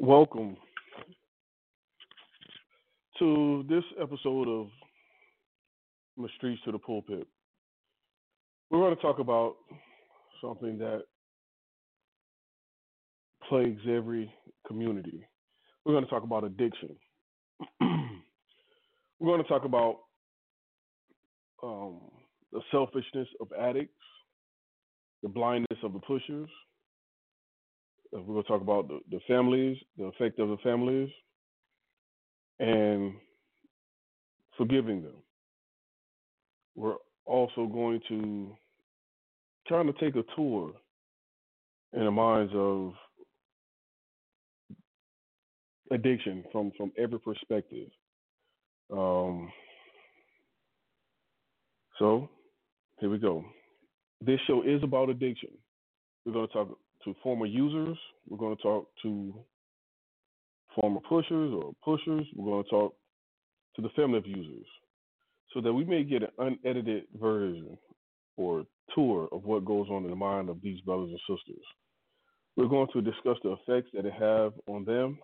Welcome to this episode of the Streets to the Pulpit. We're going to talk about something that plagues every community. We're going to talk about addiction. We're going to talk about um, the selfishness of addicts, the blindness of the pushers. Uh, We're going to talk about the, the families, the effect of the families, and forgiving them. We're also going to trying to take a tour in the minds of addiction from from every perspective. Um, so here we go. This show is about addiction. We're going to talk to former users. We're going to talk to former pushers or pushers. We're going to talk to the family of users so that we may get an unedited version or tour of what goes on in the mind of these brothers and sisters. We're going to discuss the effects that it have on them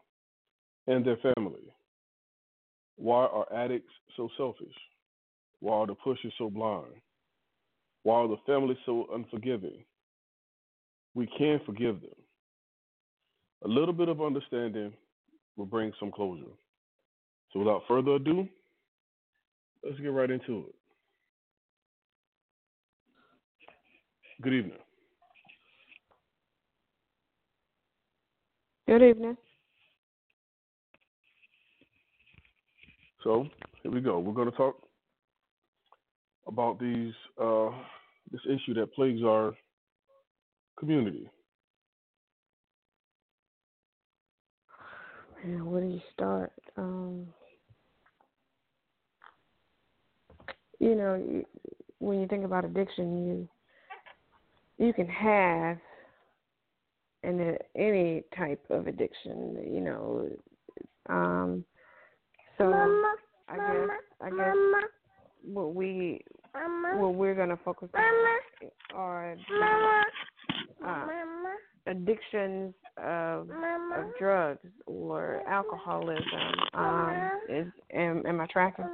and their family. Why are addicts so selfish? Why are the pushers so blind? Why are the families so unforgiving? We can forgive them. A little bit of understanding will bring some closure. So, without further ado, let's get right into it. Good evening. Good evening. So here we go. We're going to talk about these uh, this issue that plagues our community. Man, where do you start? Um, you know, when you think about addiction, you you can have and any type of addiction. You know, um, so I guess I guess what we what we're gonna focus on are uh, addictions of of drugs or alcoholism. Um, is am, am I tracking?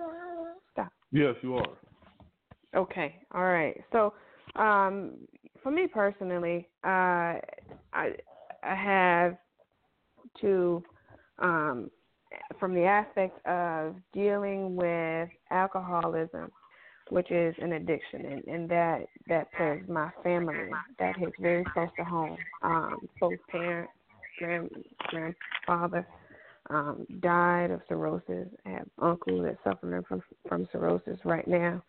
Stop. Yes, you are. Okay. All right. So, um, for me personally, uh, I I have to um, from the aspect of dealing with alcoholism, which is an addiction, and, and that that plagues my family. That hits very close to home. Um, both parents, grand grandfather, um, died of cirrhosis. I have uncle that's suffering from from cirrhosis right now,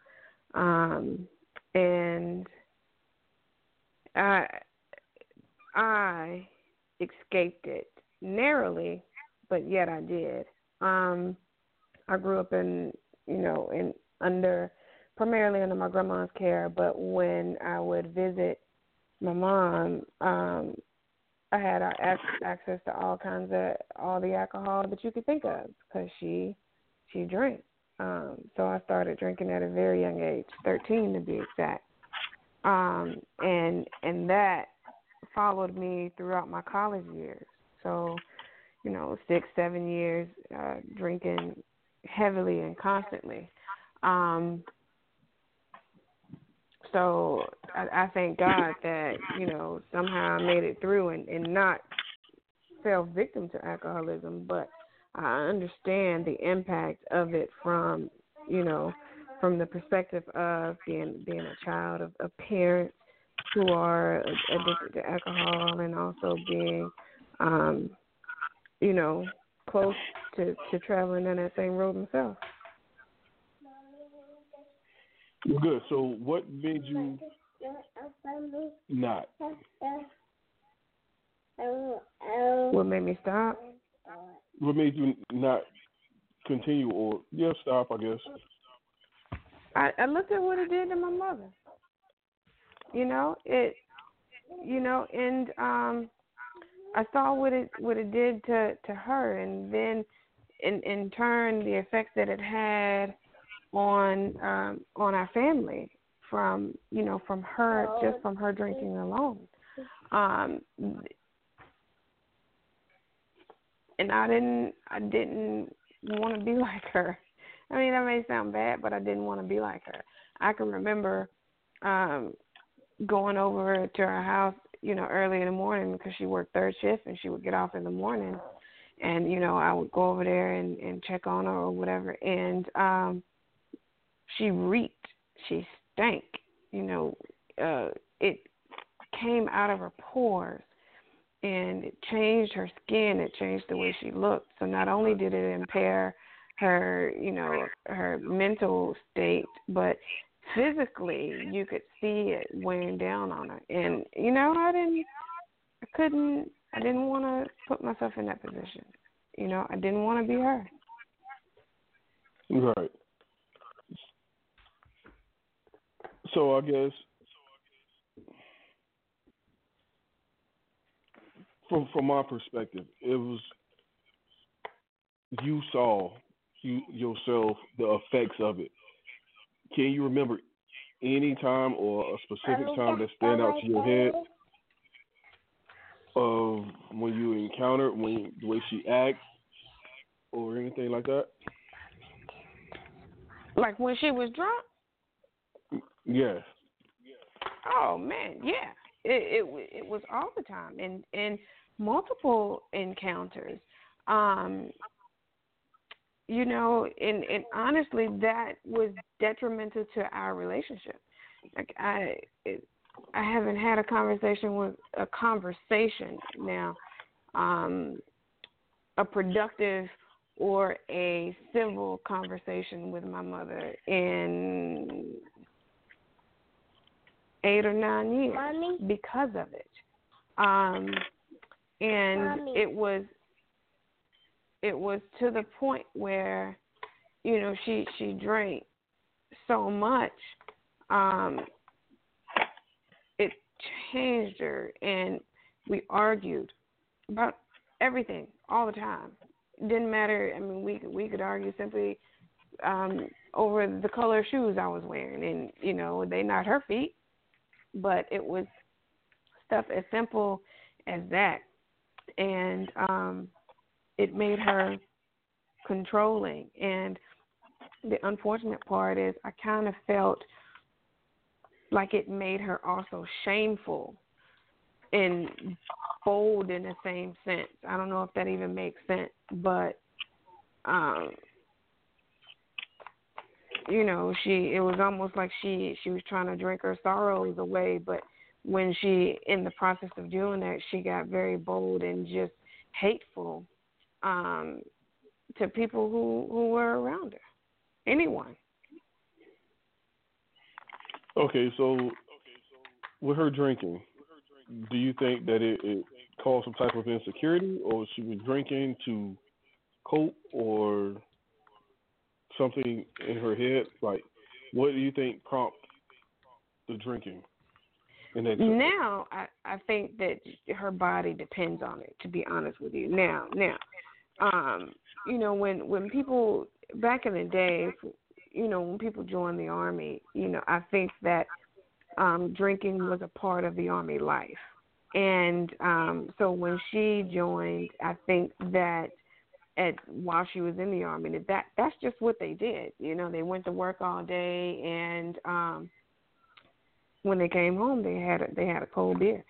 um, and I I escaped it narrowly, but yet I did. Um, I grew up in you know in under primarily under my grandma's care, but when I would visit my mom, um, I had ac- access to all kinds of all the alcohol that you could think of because she she drank. Um, so I started drinking at a very young age, 13 to be exact. Um, and and that followed me throughout my college years. So, you know, six, seven years uh, drinking heavily and constantly. Um, so I, I thank God that you know somehow I made it through and, and not fell victim to alcoholism, but I understand the impact of it from you know from the perspective of being being a child of, of parents who are addicted to alcohol and also being um you know close to to traveling down that same road myself. Good. So, what made you not? What made me stop? What made you not continue or yeah, stop? I guess. I, I looked at what it did to my mother. You know, it you know, and um I saw what it what it did to to her and then in in turn the effects that it had on um on our family from you know from her just from her drinking alone. Um and i didn't i didn't want to be like her. I mean that may sound bad but i didn't want to be like her. I can remember um going over to her house you know early in the morning because she worked third shift and she would get off in the morning and you know i would go over there and and check on her or whatever and um she reeked. She stank. You know, uh, it came out of her pores and it changed her skin. It changed the way she looked. So not only did it impair her, you know, her mental state, but physically you could see it weighing down on her. And you know, I didn't, I couldn't, I didn't want to put myself in that position. You know, I didn't want to be her. Right. So I guess from from my perspective, it was you saw you yourself the effects of it. Can you remember any time or a specific time that stand out to your head of when you encountered when the way she acts or anything like that? Like when she was drunk? Yes. Oh man, yeah. It it it was all the time and and multiple encounters. Um you know, and and honestly that was detrimental to our relationship. Like I it, I haven't had a conversation with a conversation now um a productive or a civil conversation with my mother in eight or nine years Mommy? because of it. Um, and Mommy. it was it was to the point where you know she she drank so much um it changed her and we argued about everything all the time. It didn't matter i mean we we could argue simply um over the color of shoes i was wearing and you know they not her feet but it was stuff as simple as that. And um it made her controlling and the unfortunate part is I kind of felt like it made her also shameful and bold in the same sense. I don't know if that even makes sense, but um you know, she it was almost like she she was trying to drink her sorrows away, but when she in the process of doing that, she got very bold and just hateful um to people who who were around her. Anyone. Okay, so with her drinking, do you think that it, it caused some type of insecurity, or she was drinking to cope, or something in her head? Like, What do you think prompted the drinking? Now, I I think that her body depends on it. To be honest with you, now, now, um, you know, when when people back in the day, you know, when people joined the army, you know, I think that um drinking was a part of the army life. And um so when she joined, I think that at while she was in the army that, that that's just what they did. You know, they went to work all day and um when they came home they had a, they had a cold beer.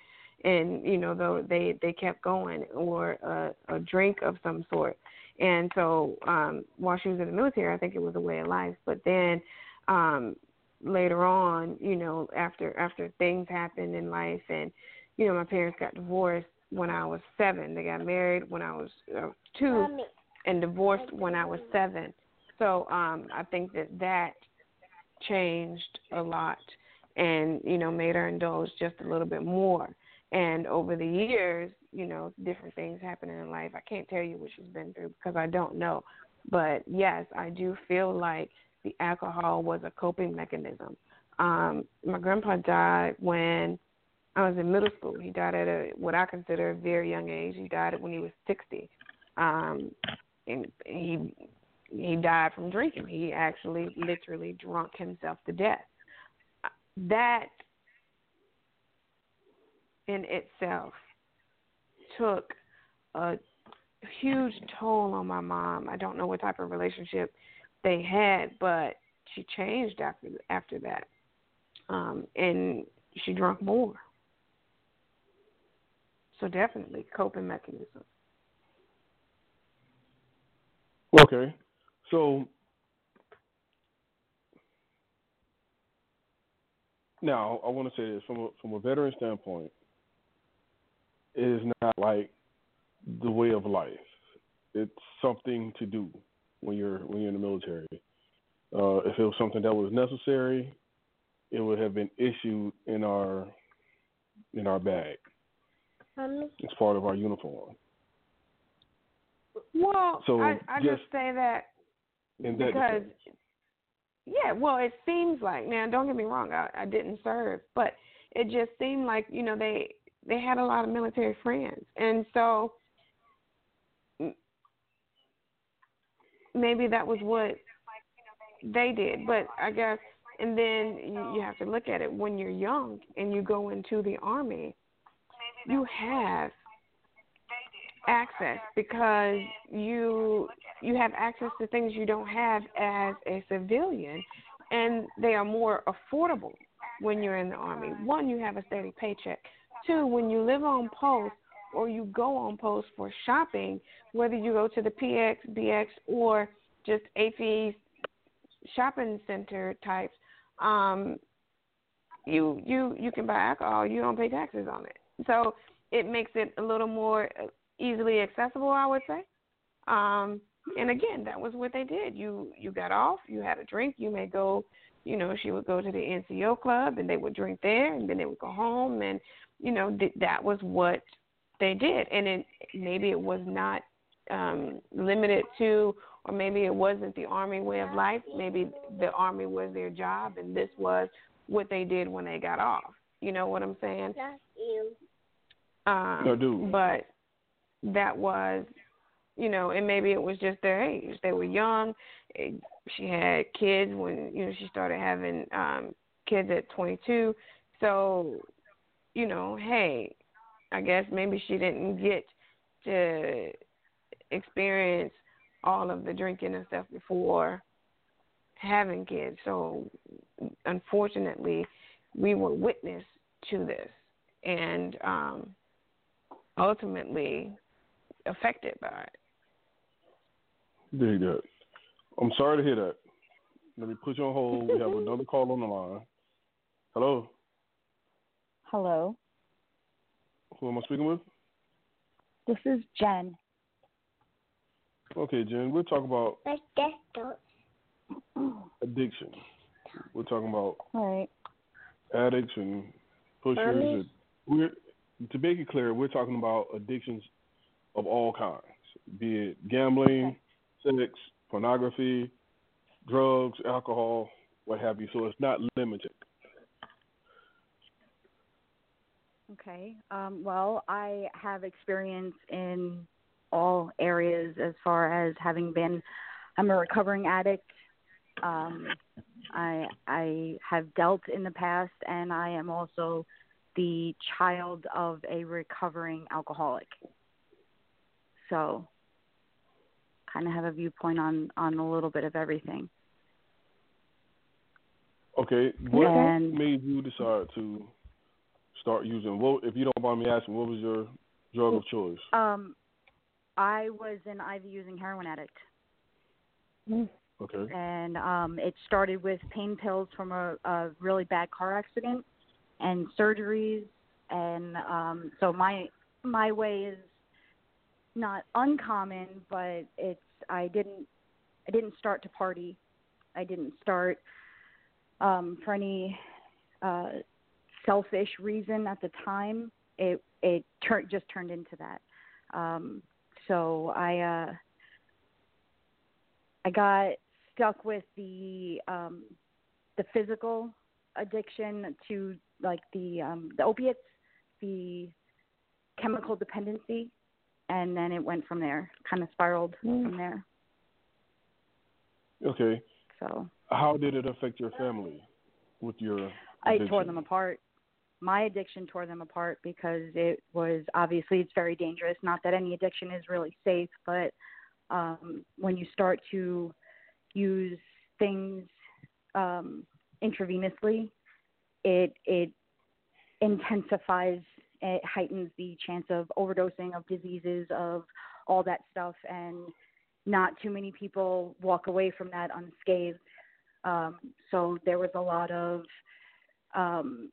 And you know, though they they kept going or a, a drink of some sort. And so um while she was in the military, I think it was a way of life. But then um later on, you know, after after things happened in life and you know, my parents got divorced when I was 7. They got married when I was uh, 2 and divorced when I was 7. So um I think that that changed a lot and you know made her indulge just a little bit more and over the years you know different things happen in life. I can't tell you what she's been through because i don't know. But yes i do feel like the alcohol was a coping mechanism. Um my grandpa died when i was in middle school. He died at a what i consider a very young age. He died when he was sixty. Um and he he died from drinking. He actually literally drunk himself to death. That in itself took a huge toll on my mom. I don't know what type of relationship they had, but she changed after after that, um, and she drank more. So definitely coping mechanism. Okay, so now I want to say this from a, from a veteran standpoint. Is not like the way of life. It's something to do when you're when you're in the military. Uh, if it was something that was necessary, it would have been issued in our in our bag. Mommy? It's part of our uniform. Well, So I, I just- just say that that because defense. yeah, well, it seems like now. Don't get me wrong, I, I didn't serve, but it just seemed like you know they they had a lot of military friends, and so maybe that was what they did. But I guess, and then you, have to look at it when you're young and you go into the army, you have access because you you have access to things you don't have as a civilian and they are more affordable when you're in the army. One, you have a steady paycheck. Two, when you live on post or you go on post for shopping, whether you go to the PX, BX, or just AP's shopping center types, um, you you you can buy alcohol. You don't pay taxes on it, so it makes it a little more easily accessible. I would say. Um, and again, that was what they did. You you got off, you had a drink. You may go, you know, she would go to the NCO club and they would drink there, and then they would go home, and you know th- that was what they did. And it maybe it was not um, limited to, or maybe it wasn't the army way of life. Maybe the army was their job, and this was what they did when they got off. You know what I'm saying? Um, I do. But that was, you know, and maybe it was just their age. They were young. Eh, She had kids when you know she started having um kids at 22. So, you know, hey, I guess maybe she didn't get to experience all of the drinking and stuff before having kids. So, unfortunately, we were witness to this, and um, ultimately affected by it. Dig that. I'm sorry to hear that. Let me put you on hold. We have another call on the line. Hello. Hello, Who am I speaking with? this is Jen. Okay, Jen. We're talking about addiction. We're talking about All right. addicts and pushers. And we're to make it clear, we're talking about addictions of all kinds, be it gambling, sex, pornography, drugs, alcohol, what have you. So it's not limited. Okay. Um, well, I have experience in all areas as far as having been. I'm a recovering addict. Um, I I have dealt in the past, and I am also the child of a recovering alcoholic. So, kind of have a viewpoint on on a little bit of everything. Okay, what And- made you decide to start using? What, if you don't mind me asking, what was your drug of choice? Um, I was an IV using heroin addict. Okay, and um, it started with pain pills from a, a really bad car accident and surgeries and um, so my my way is not uncommon but it's I didn't I didn't start to party I didn't start um, for any uh, selfish reason at the time it it turned just turned into that um, so I uh, I got stuck with the um the physical addiction to like the um the opiates, the chemical dependency, and then it went from there, kind of spiraled from there. okay. So How did it affect your family with your? I tore them apart. My addiction tore them apart because it was obviously it's very dangerous. Not that any addiction is really safe, but um, when you start to use things um, intravenously, it it intensifies, it heightens the chance of overdosing, of diseases, of all that stuff, and not too many people walk away from that unscathed. Um, so there was a lot of um,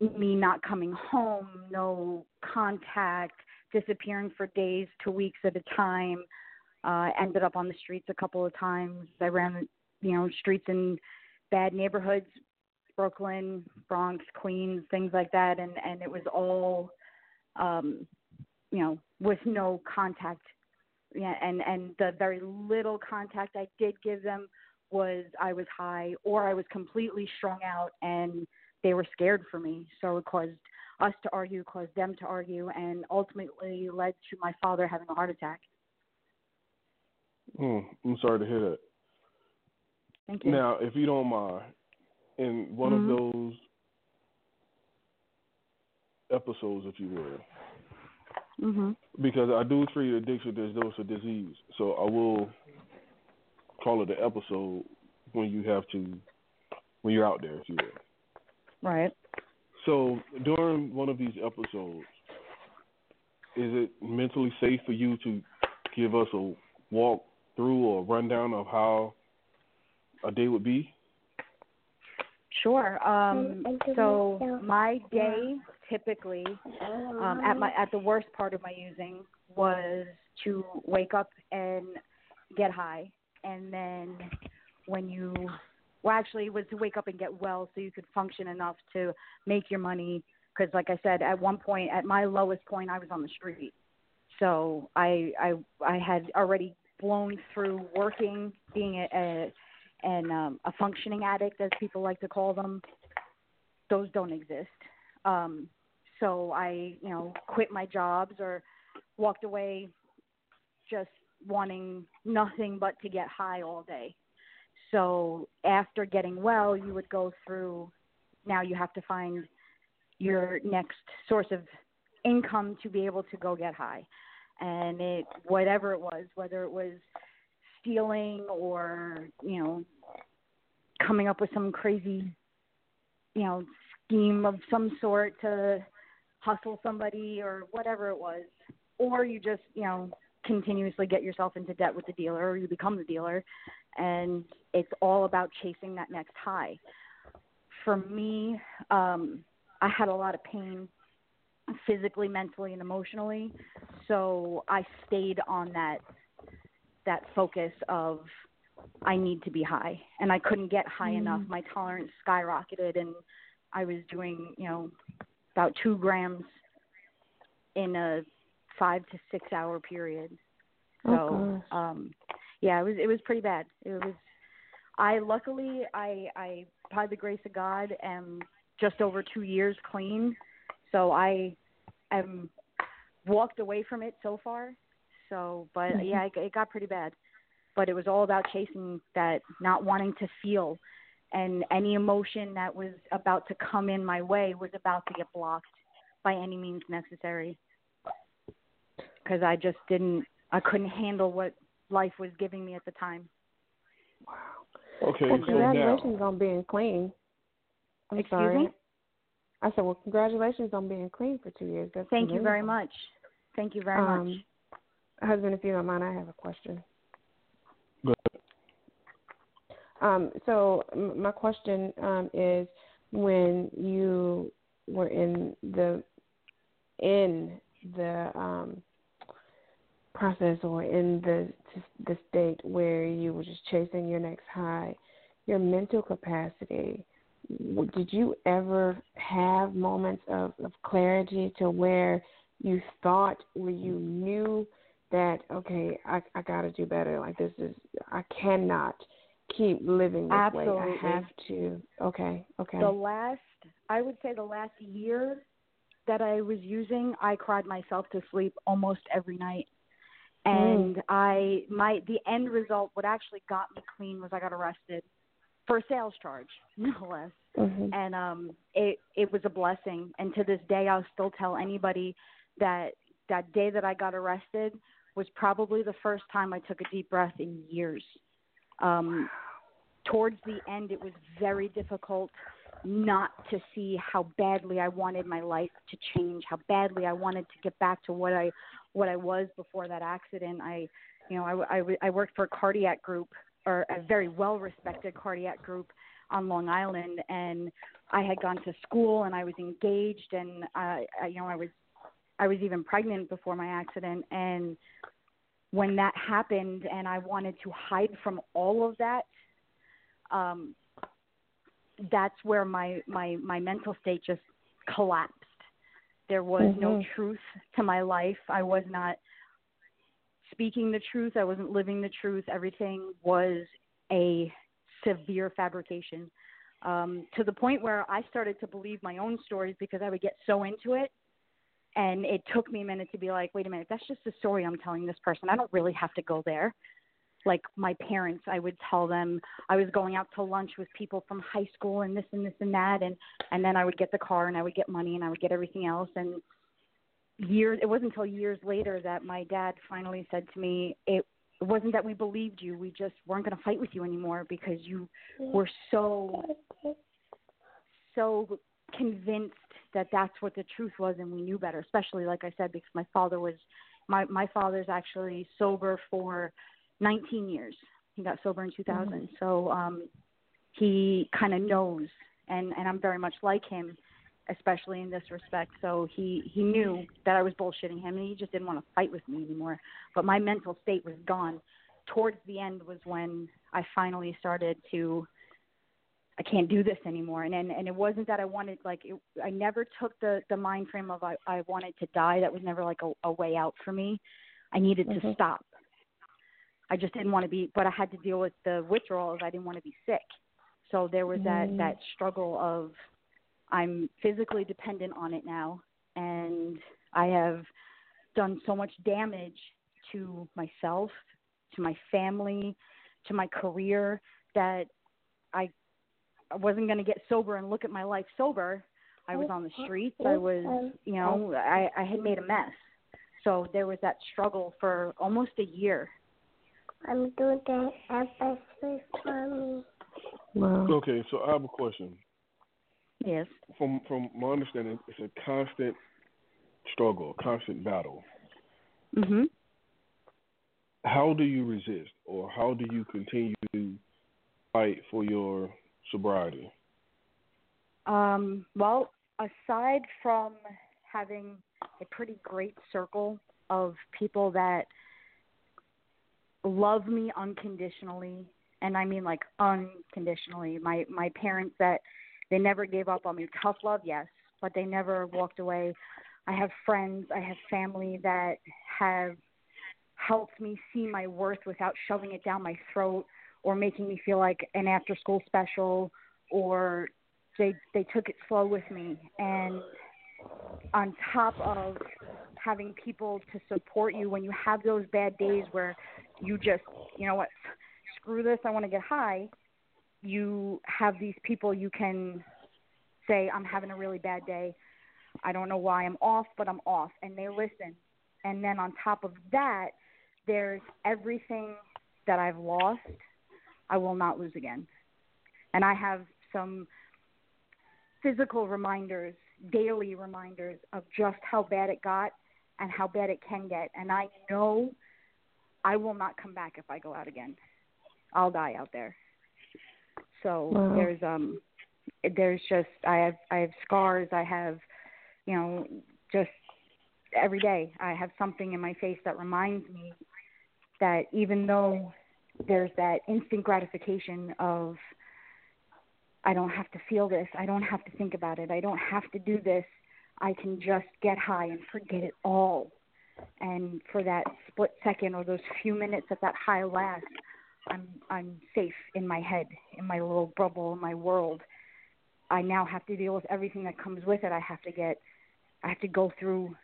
me not coming home, no contact, disappearing for days to weeks at a time. Uh, ended up on the streets a couple of times. I ran, you know, streets in bad neighborhoods, Brooklyn, Bronx, Queens, things like that, and and it was all, um, you know, with no contact. Yeah, and and the very little contact I did give them was I was high or I was completely strung out and they were scared for me. So it caused us to argue, caused them to argue, and ultimately led to my father having a heart attack. Hmm, I'm sorry to hear that. Thank you. Now, if you don't mind, in one Mhm. of those episodes, if you will, Mhm. because I do treat addiction as though it's a disease, so I will call it an episode when you have to, when you're out there, if you will. Right. So during one of these episodes, is it mentally safe for you to give us a walk through or rundown of how a day would be? Sure. Um, so my day typically, um, at my at the worst part of my using, was to wake up and get high, and then when you, well, actually, it was to wake up and get well so you could function enough to make your money. Because, like I said, at one point, at my lowest point, I was on the street. So I I I had already blown through working, being a, a and um, a functioning addict, as people like to call them, those don't exist. Um, so I, you know, quit my jobs or walked away just wanting nothing but to get high all day. So after getting well, you would go through, now you have to find your next source of income to be able to go get high. And it, whatever it was, whether it was stealing or you know coming up with some crazy you know scheme of some sort to hustle somebody or whatever it was or you just you know continuously get yourself into debt with the dealer or you become the dealer. And it's all about chasing that next high. For me um i had a lot of pain physically mentally and emotionally. So i stayed on that that focus of I need to be high. And I couldn't get high enough. My tolerance skyrocketed and I was doing, you know, about two grams in a five to six hour period. So um yeah, it was it was pretty bad. It was I luckily I I by the grace of God am just over two years clean, so I am walked away from it so far. So, but Mm-hmm. yeah, it, it got pretty bad. But it was all about chasing that, not wanting to feel, and any emotion that was about to come in my way was about to get blocked by any means necessary. Because I just didn't, I couldn't handle what life was giving me at the time. Wow. Okay, Well, so now congratulations on being clean. I'm Excuse sorry. me? I said, well, congratulations on being clean for two years. That's Thank you very much. Thank you very um, much. Husband, if you don't mind, I have a question. Go Um, so my question um, is, when you were in the in the um, process or in the the state where you were just chasing your next high, your mental capacity, did you ever have moments of, of clarity to where you thought, where you knew that okay, I I got to do better. Like this is I cannot keep living this way. I have to. Okay, okay. The last, I would say, the last year that I was using, I cried myself to sleep almost every night. And I, my, the end result, what actually got me clean was I got arrested for a sales charge, no less. hmm And um, it, it was a blessing. And to this day, I'll still tell anybody that that day that I got arrested was probably the first time I took a deep breath in years. Um, towards the end, it was very difficult not to see how badly I wanted my life to change, how badly I wanted to get back to what I what I was before that accident. I, you know, I, I, I worked for a cardiac group or a very well respected cardiac group on Long Island, and I had gone to school and I was engaged, and I, I you know, I was I was even pregnant before my accident, and when that happened, and I wanted to hide from all of that, um, that's where my my my mental state just collapsed. There was no Mhm. truth to my life. I was not speaking the truth. I wasn't living the truth. Everything was a severe fabrication. Um, to the point where I started to believe my own stories because I would get so into it. And it took me a minute to be like, wait a minute, that's just a story I'm telling this person. I don't really have to go there like my parents i would tell them i was going out to lunch with people from high school and this and this and that and and then i would get the car and i would get money and i would get everything else. And years it wasn't until years later that my dad finally said to me it wasn't that we believed you we just weren't going to fight with you anymore because you were so so convinced that that's what the truth was and we knew better. Especially like i said because my father was my my father's actually sober for 19 years. He got sober in 2000. So um he kind of knows and and I'm very much like him especially in this respect. So he he knew that I was bullshitting him and he just didn't want to fight with me anymore. But my mental state was gone. Towards the end was when I finally started to I can't do this anymore. And and, and it wasn't that I wanted like it, I never took the the mind frame of I I wanted to die. That was never like a, a way out for me. I needed to Mhm. stop. I just didn't want to be, but I had to deal with the withdrawals. I didn't want to be sick. So there was that Mm. that struggle of I'm physically dependent on it now, and I have done so much damage to myself, to my family, to my career that I I wasn't going to get sober and look at my life sober. I was on the mm-hmm. streets. I mm-hmm. was, mm-hmm. you know, I I had made a mess. So there was that struggle for almost a year. I'm doing the episode mommy. Wow. Okay, so I have a question. Yes. From from my understanding, it's a constant struggle, a constant battle. Mm-hmm. How do you resist, or how do you continue to fight for your sobriety? Um, well, aside from having a pretty great circle of people that love me unconditionally, and I mean like unconditionally, my my parents that they never gave up on me. Tough love, yes, but they never walked away. I have friends, I have family that have helped me see my worth without shoving it down my throat or making me feel like an after school special or they they took it slow with me and on top of having people to support you when you have those bad days where you just you know what screw this i want to get high you have these people you can say i'm having a really bad day. I don't know why i'm off but i'm off and they listen. And then on top of that there's everything that i've lost i will not lose again. And i have some physical reminders daily reminders of just how bad it got and how bad it can get and i know i will not come back if i go out again i'll die out there so Wow. there's um there's just i have i have scars i have you know just every day i have something in my face that reminds me that even though there's that instant gratification of I don't have to feel this. I don't have to think about it. I don't have to do this. I can just get high and forget it all. And for that split second or those few minutes that that high lasts, I'm I'm safe in my head, in my little bubble, in my world. I now have to deal with everything that comes with it. I have to get I have to go through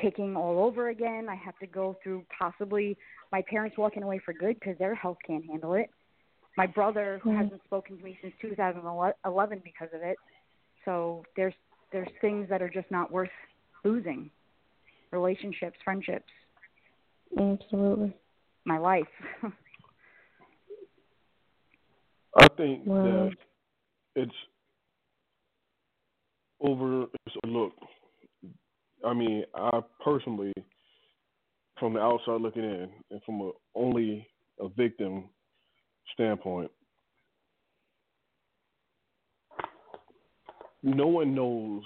kicking all over again. I have to go through possibly my parents walking away for good because their health can't handle it my brother who Mhm. hasn't spoken to me since 2011 because of it. So there's there's things that are just not worth losing. Relationships, friendships, Absolutely. my life. I think Wow. that it's over it's overlooked. I mean, I personally, from the outside looking in, and from a, only a victim standpoint, no one knows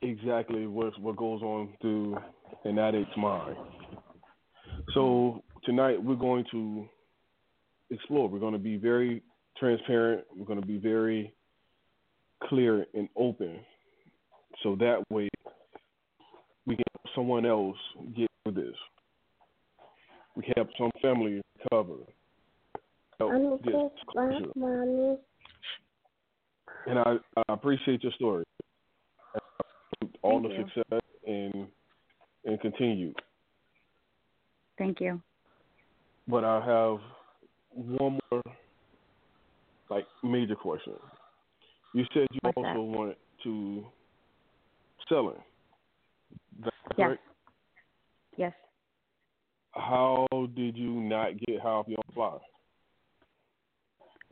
exactly what what goes on through an addict's mind. So tonight we're going to explore. We're going to be very transparent. We're going to be very clear and open, so that way we can help someone else get through this. We can help some family recover. Help I'm get just closure. like mommy. And I, I appreciate your story. All Thank the you. success and and continue. Thank you. But I have one more like major question. You said you What's also that? wanted to selling. That's Yes. correct? Yes. How did you not get high off your own fly?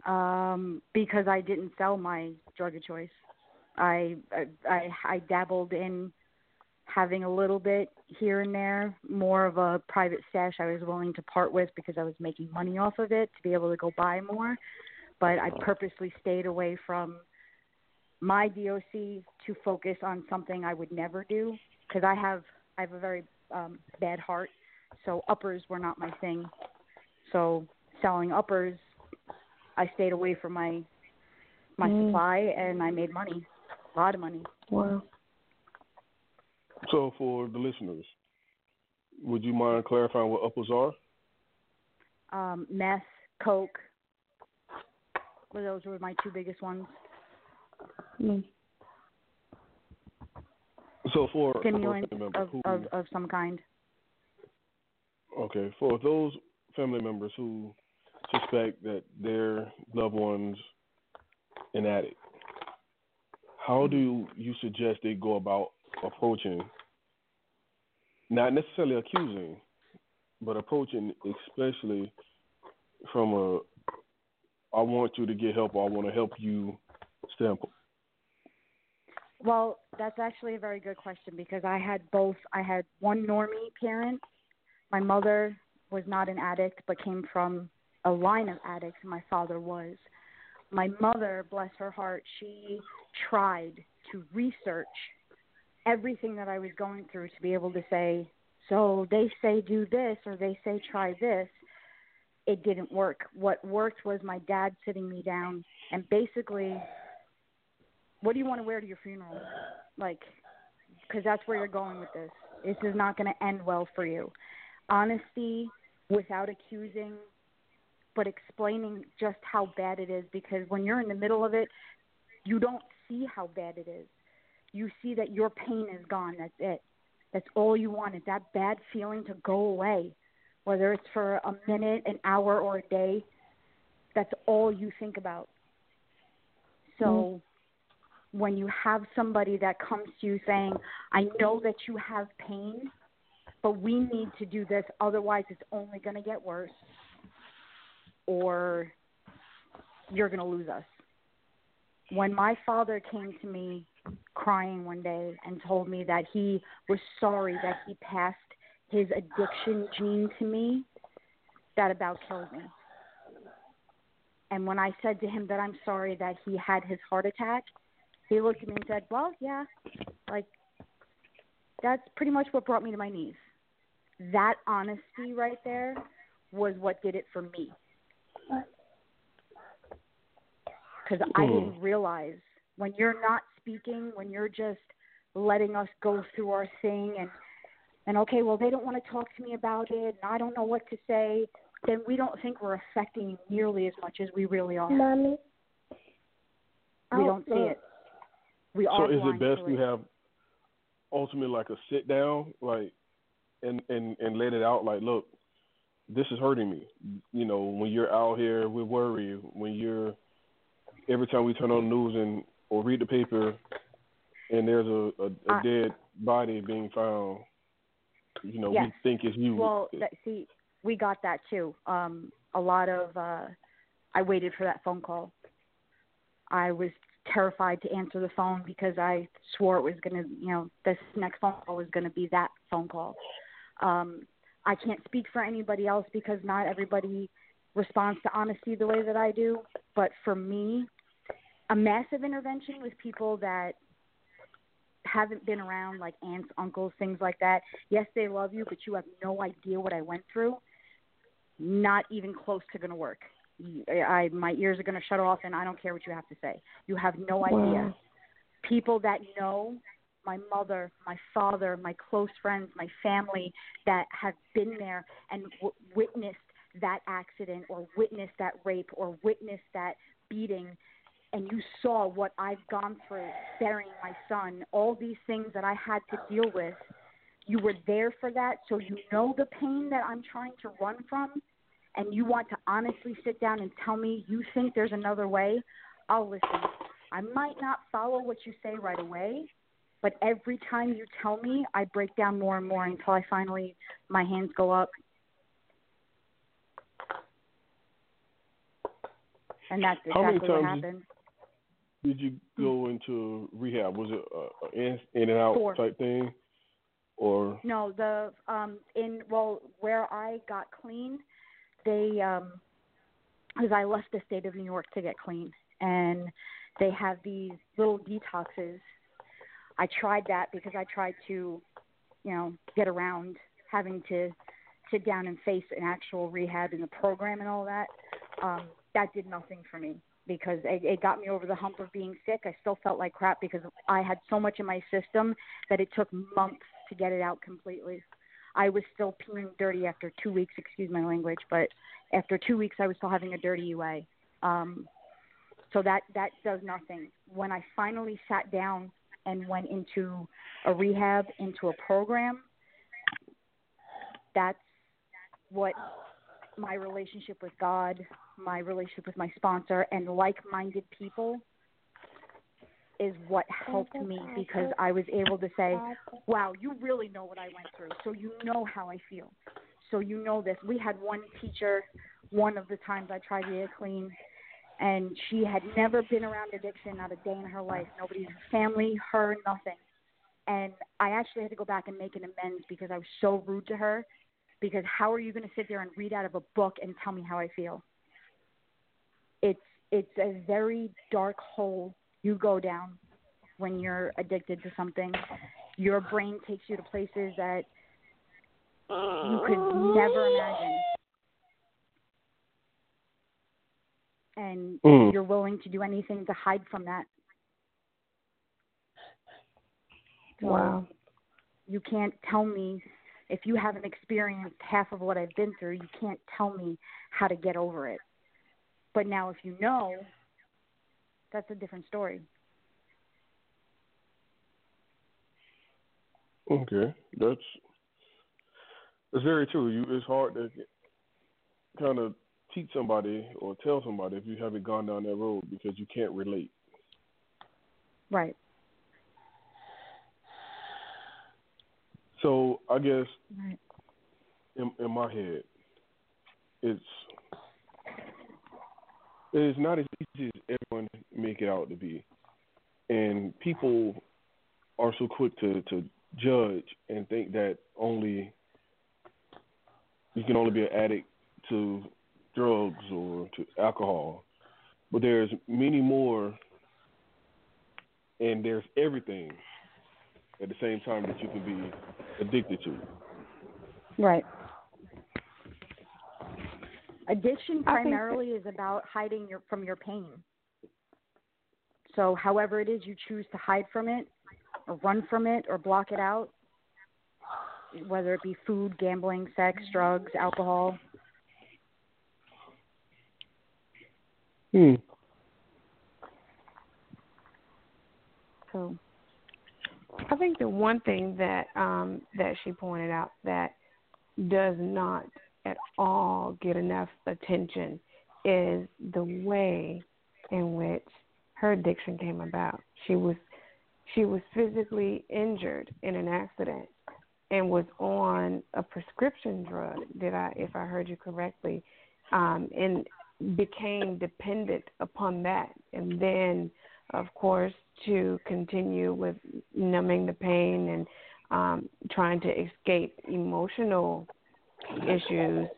Um, because I didn't sell my drug of choice. I I I dabbled in having a little bit here and there, more of a private stash I was willing to part with because I was making money off of it to be able to go buy more. But I purposely stayed away from my DOC to focus on something I would never do because I have I have a very um, bad heart, so uppers were not my thing. So selling uppers, I stayed away from my my Mm. supply and I made money, a lot of money. Wow. So for the listeners, would you mind clarifying what uppers are? Um, meth, coke. Well, those were my two biggest ones. Mm. So for for Stimulants of, who, of of some kind. okay, for those family members who suspect that their loved ones an addict, how do you suggest they go about approaching, not necessarily accusing, but approaching, especially from a I want you to get help or I want to help you standpoint? Well, that's actually a very good question because I had both. I had one normie parent. My mother was not an addict, but came from a line of addicts, my father was. My mother, bless her heart, she tried to research everything that I was going through to be able to say, so they say do this or they say try this. It didn't work. What worked was my dad sitting me down and basically what do you want to wear to your funeral? Like, because that's where you're going with this. This is not going to end well for you. Honesty without accusing but explaining just how bad it is because when you're in the middle of it, you don't see how bad it is. You see that your pain is gone. That's it. That's all you want is that bad feeling to go away. Whether it's for a minute, an hour, or a day, that's all you think about. So mm-hmm. when you have somebody that comes to you saying, I know that you have pain, but we need to do this, otherwise it's only going to get worse, or you're going to lose us. When my father came to me crying one day and told me that he was sorry that he passed his addiction gene to me, that about killed me. And when I said to him that I'm sorry that he had his heart attack, he looked at me and said, Well, yeah, like that's pretty much what brought me to my knees. That honesty right there was what did it for me. Because I hmm. didn't realize when you're not speaking, when you're just letting us go through our thing and and okay, well they don't want to talk to me about it and I don't know what to say, then we don't think we're affecting nearly as much as we really are. Mommy. We oh, don't see it. We so are is it best to to have ultimately like a sit down, like and and and let it out like look, this is hurting me. You know, when you're out here with worry, when you're every time we turn on the news and or read the paper and there's a, a, a uh, dead body being found, you know, yes. we think it's you. Well, that, see, we got that too. Um, a lot of uh, I waited for that phone call. I was terrified to answer the phone because I swore it was going to, you know, this next phone call was going to be that phone call. Um, I can't speak for anybody else because not everybody responds to honesty the way that I do. But for me, a massive intervention with people that haven't been around, like aunts, uncles, things like that. Yes, they love you, but you have no idea what I went through. Not even close to going to work. I my ears are going to shut off, and I don't care what you have to say. You have no idea. Wow. People that know my mother, my father, my close friends, my family that have been there and w- witnessed that accident or witnessed that rape or witnessed that beating and you saw what I've gone through burying my son, all these things that I had to deal with. You were there for that, so you know the pain that I'm trying to run from, and you want to honestly sit down and tell me you think there's another way. I'll listen. I might not follow what you say right away, but every time you tell me, I break down more and more until I finally, my hands go up. And that's How many exactly what happened. Did you go into rehab? Was it a in, in and out Four. type thing, or No, the um in well where I got clean, they um because I left the state of New York to get clean and they have these little detoxes. I tried that because I tried to, you know, get around having to sit down and face an actual rehab in the program and all that. Um that did nothing for me because it, it got me over the hump of being sick. I still felt like crap because I had so much in my system that it took months to get it out completely. I was still peeing dirty after two weeks, excuse my language, but after two weeks I was still having a dirty UA. Um, so that that does nothing. When I finally sat down and went into a rehab, into a program, that's what my relationship with God, my relationship with my sponsor, and like minded people is what helped me because I was able to say, wow, you really know what I went through. So you know how I feel. So you know this. We had one teacher, one of the times I tried to get clean, and she had never been around addiction, not a day in her life. Nobody in her family, her, nothing. And I actually had to go back and make an amends because I was so rude to her. Because how are you going to sit there and read out of a book and tell me how I feel? It's it's a very dark hole you go down when you're addicted to something. Your brain takes you to places that you could never imagine. And Mm. you're willing to do anything to hide from that. So Wow. You can't tell me if you haven't experienced half of what I've been through, you can't tell me how to get over it. But now, if you know, that's a different story. Okay, that's that's very true. You, it's hard to kind of teach somebody or tell somebody if you haven't gone down that road because you can't relate. Right. So I guess Right. in, in my head, it's it's not as easy as everyone make it out to be, and people are so quick to to judge and think that only you can only be an addict to drugs or to alcohol, but there's many more, and there's everything at the same time that you can be addicted to. Right. Addiction primarily is about hiding your from your pain. So, however it is you choose to hide from it, or run from it, or block it out, whether it be food, gambling, sex, drugs, alcohol. Hmm. So, I think the one thing that um, that she pointed out that does not at all get enough attention is the way in which her addiction came about. She was she was physically injured in an accident and was on a prescription drug. Did I, if I heard you correctly, um, and became dependent upon that, and then, of course, to continue with numbing the pain and um, trying to escape emotional issues.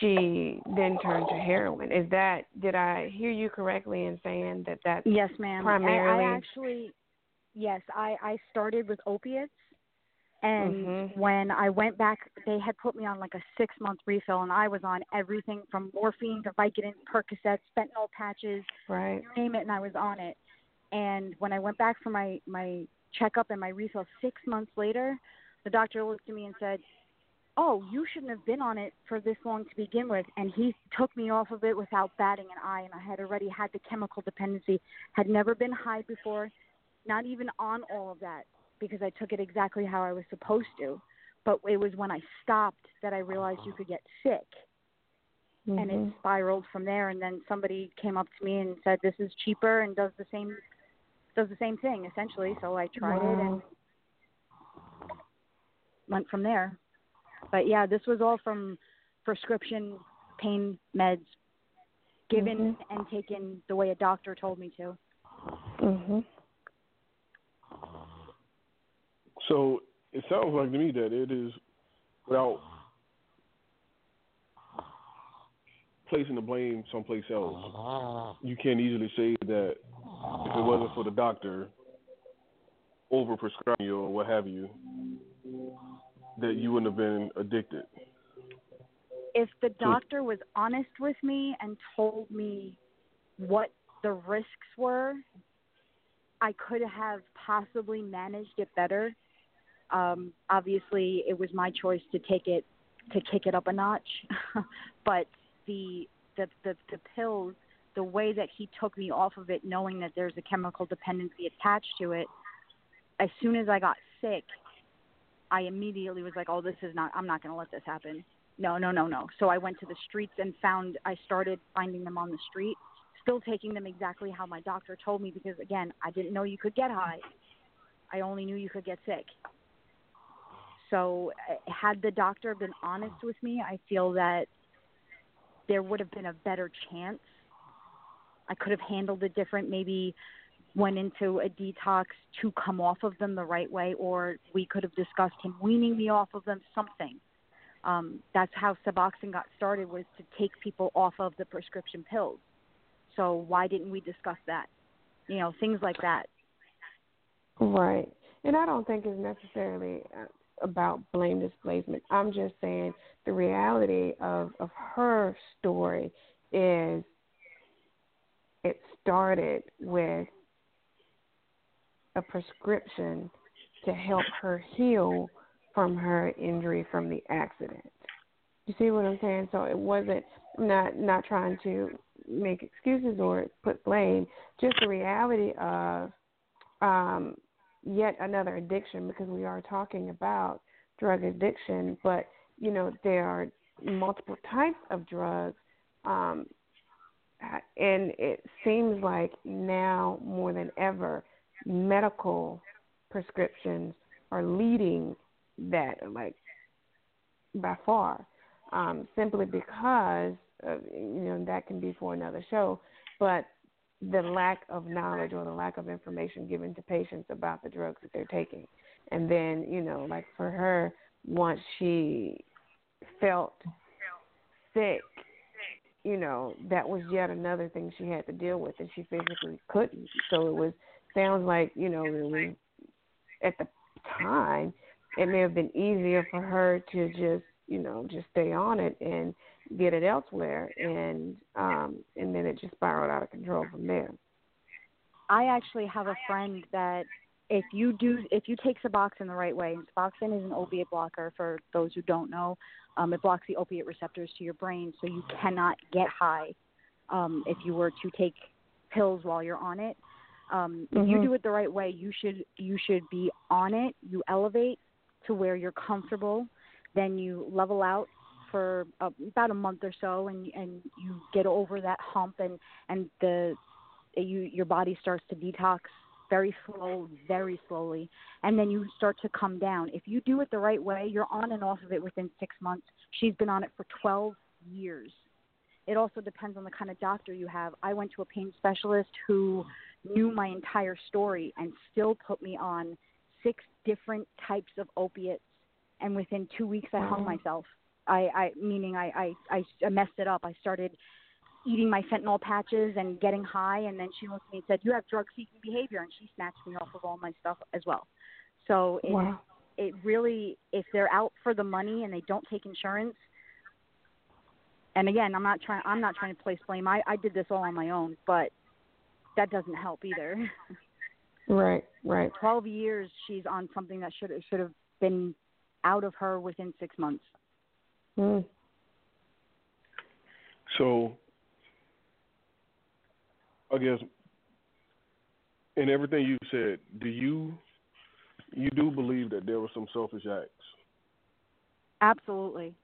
She then turned to heroin. Is that did I hear you correctly in saying that that's yes, ma'am. primarily? I, I actually, yes, I I started with opiates, and Mhm. when I went back, they had put me on like a six month refill, and I was on everything from morphine to Vicodin, Percocets, fentanyl patches, right. you name it, and I was on it. And when I went back for my my checkup and my refill six months later, the doctor looked at me and said, "Oh, you shouldn't have been on it for this long to begin with." And he took me off of it without batting an eye, and I had already had the chemical dependency, had never been high before, not even on all of that because I took it exactly how I was supposed to. But it was when I stopped that I realized you could get sick and it Mhm. spiraled from there and then somebody came up to me and said this is cheaper and does the same does the same thing essentially so i tried it and went from there but yeah this was all from prescription pain meds given and taken the way a doctor told me to Mhm. So it sounds like to me that it is without placing the blame someplace else. You can't easily say that if it wasn't for the doctor over prescribing you or what have you, that you wouldn't have been addicted. if the doctor was honest with me and told me what the risks were, I could have possibly managed it better. Um, obviously, it was my choice to take it to kick it up a notch, but the, the the the pills, the way that he took me off of it, knowing that there's a chemical dependency attached to it, as soon as I got sick, I immediately was like, "Oh, this is not. I'm not going to let this happen." No, no, no, no. So I went to the streets and found. I started finding them on the street, still taking them exactly how my doctor told me because again, I didn't know you could get high. I only knew you could get sick. So, uh, had the doctor been honest with me, I feel that there would have been a better chance. I could have handled it different. Maybe went into a detox to come off of them the right way, or we could have discussed him weaning me off of them. Something. Um, that's how Suboxone got started was to take people off of the prescription pills. So why didn't we discuss that? You know, things like that. Right. And I don't think it's necessarily uh, about blame displacement. I'm just saying the reality of of her story is it started with a prescription to help her heal from her injury from the accident. You see what I'm saying? So it wasn't not not trying to make excuses or put blame, just the reality of um, yet another addiction because we are talking about drug addiction, but you know there are multiple types of drugs, um, and it seems like now more than ever, medical prescriptions are leading that like by far, um, simply because of, you know that can be for another show, but the lack of knowledge or the lack of information given to patients about the drugs that they're taking, and then you know like for her, once she felt sick, you know that was yet another thing she had to deal with, and she physically couldn't. So it was sounds like you know it was at the time it may have been easier for her to just you know just stay on it and get it elsewhere and um and then it just spiraled out of control from there i actually have a friend that if you do if you take suboxone the right way and suboxone is an opiate blocker for those who don't know um, it blocks the opiate receptors to your brain so you cannot get high um, if you were to take pills while you're on it um, if mm-hmm. you do it the right way you should you should be on it you elevate to where you're comfortable. Then you level out for uh, about a month or so, and and you get over that hump, and and the you your body starts to detox very slow, very slowly, and then you start to come down. If you do it the right way, you're on and off of it within six months. She's been on it for 12 years. It also depends on the kind of doctor you have. I went to a pain specialist who knew my entire story and still put me on six different types of opiates, and within two weeks I hung myself. I, I meaning I, I I messed it up. I started eating my fentanyl patches and getting high, and then she looked at me and said, "You have drug-seeking behavior," and she snatched me off of all my stuff as well. So it wow. it really, if they're out for the money and they don't take insurance, and again, I'm not trying I'm not trying to place blame. I I did this all on my own, but that doesn't help either. Right, right. Twelve years she's on something that should should have been out of her within six months. Mm. So, I guess in everything you said, do you you do believe that there were some selfish acts? Absolutely.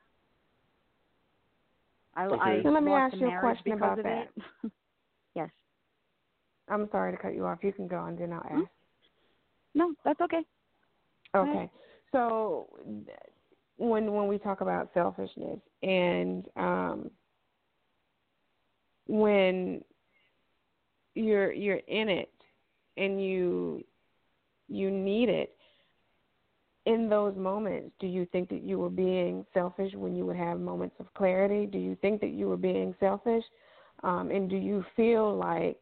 I, okay. I so let me ask you a question about that. yes. I'm sorry to cut you off. You can go and then I'll ask. No, that's okay. Okay. So when when we talk about selfishness and um, when you're you're in it and you you need it in those moments do you think that you were being selfish when you would have moments of clarity? Do you think that you were being selfish? Um, and do you feel like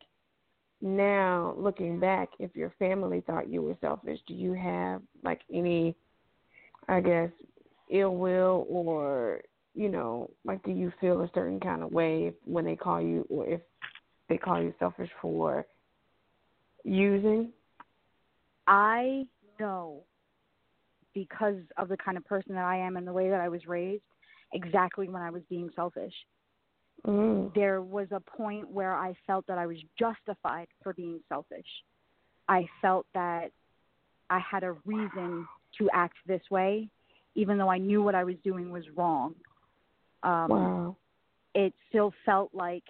now looking back if your family thought you were selfish do you have like any i guess ill will or you know like do you feel a certain kind of way when they call you or if they call you selfish for using i know because of the kind of person that i am and the way that i was raised exactly when i was being selfish Mm. There was a point where I felt that I was justified for being selfish. I felt that I had a reason to act this way, even though I knew what I was doing was wrong. Um, wow. It still felt like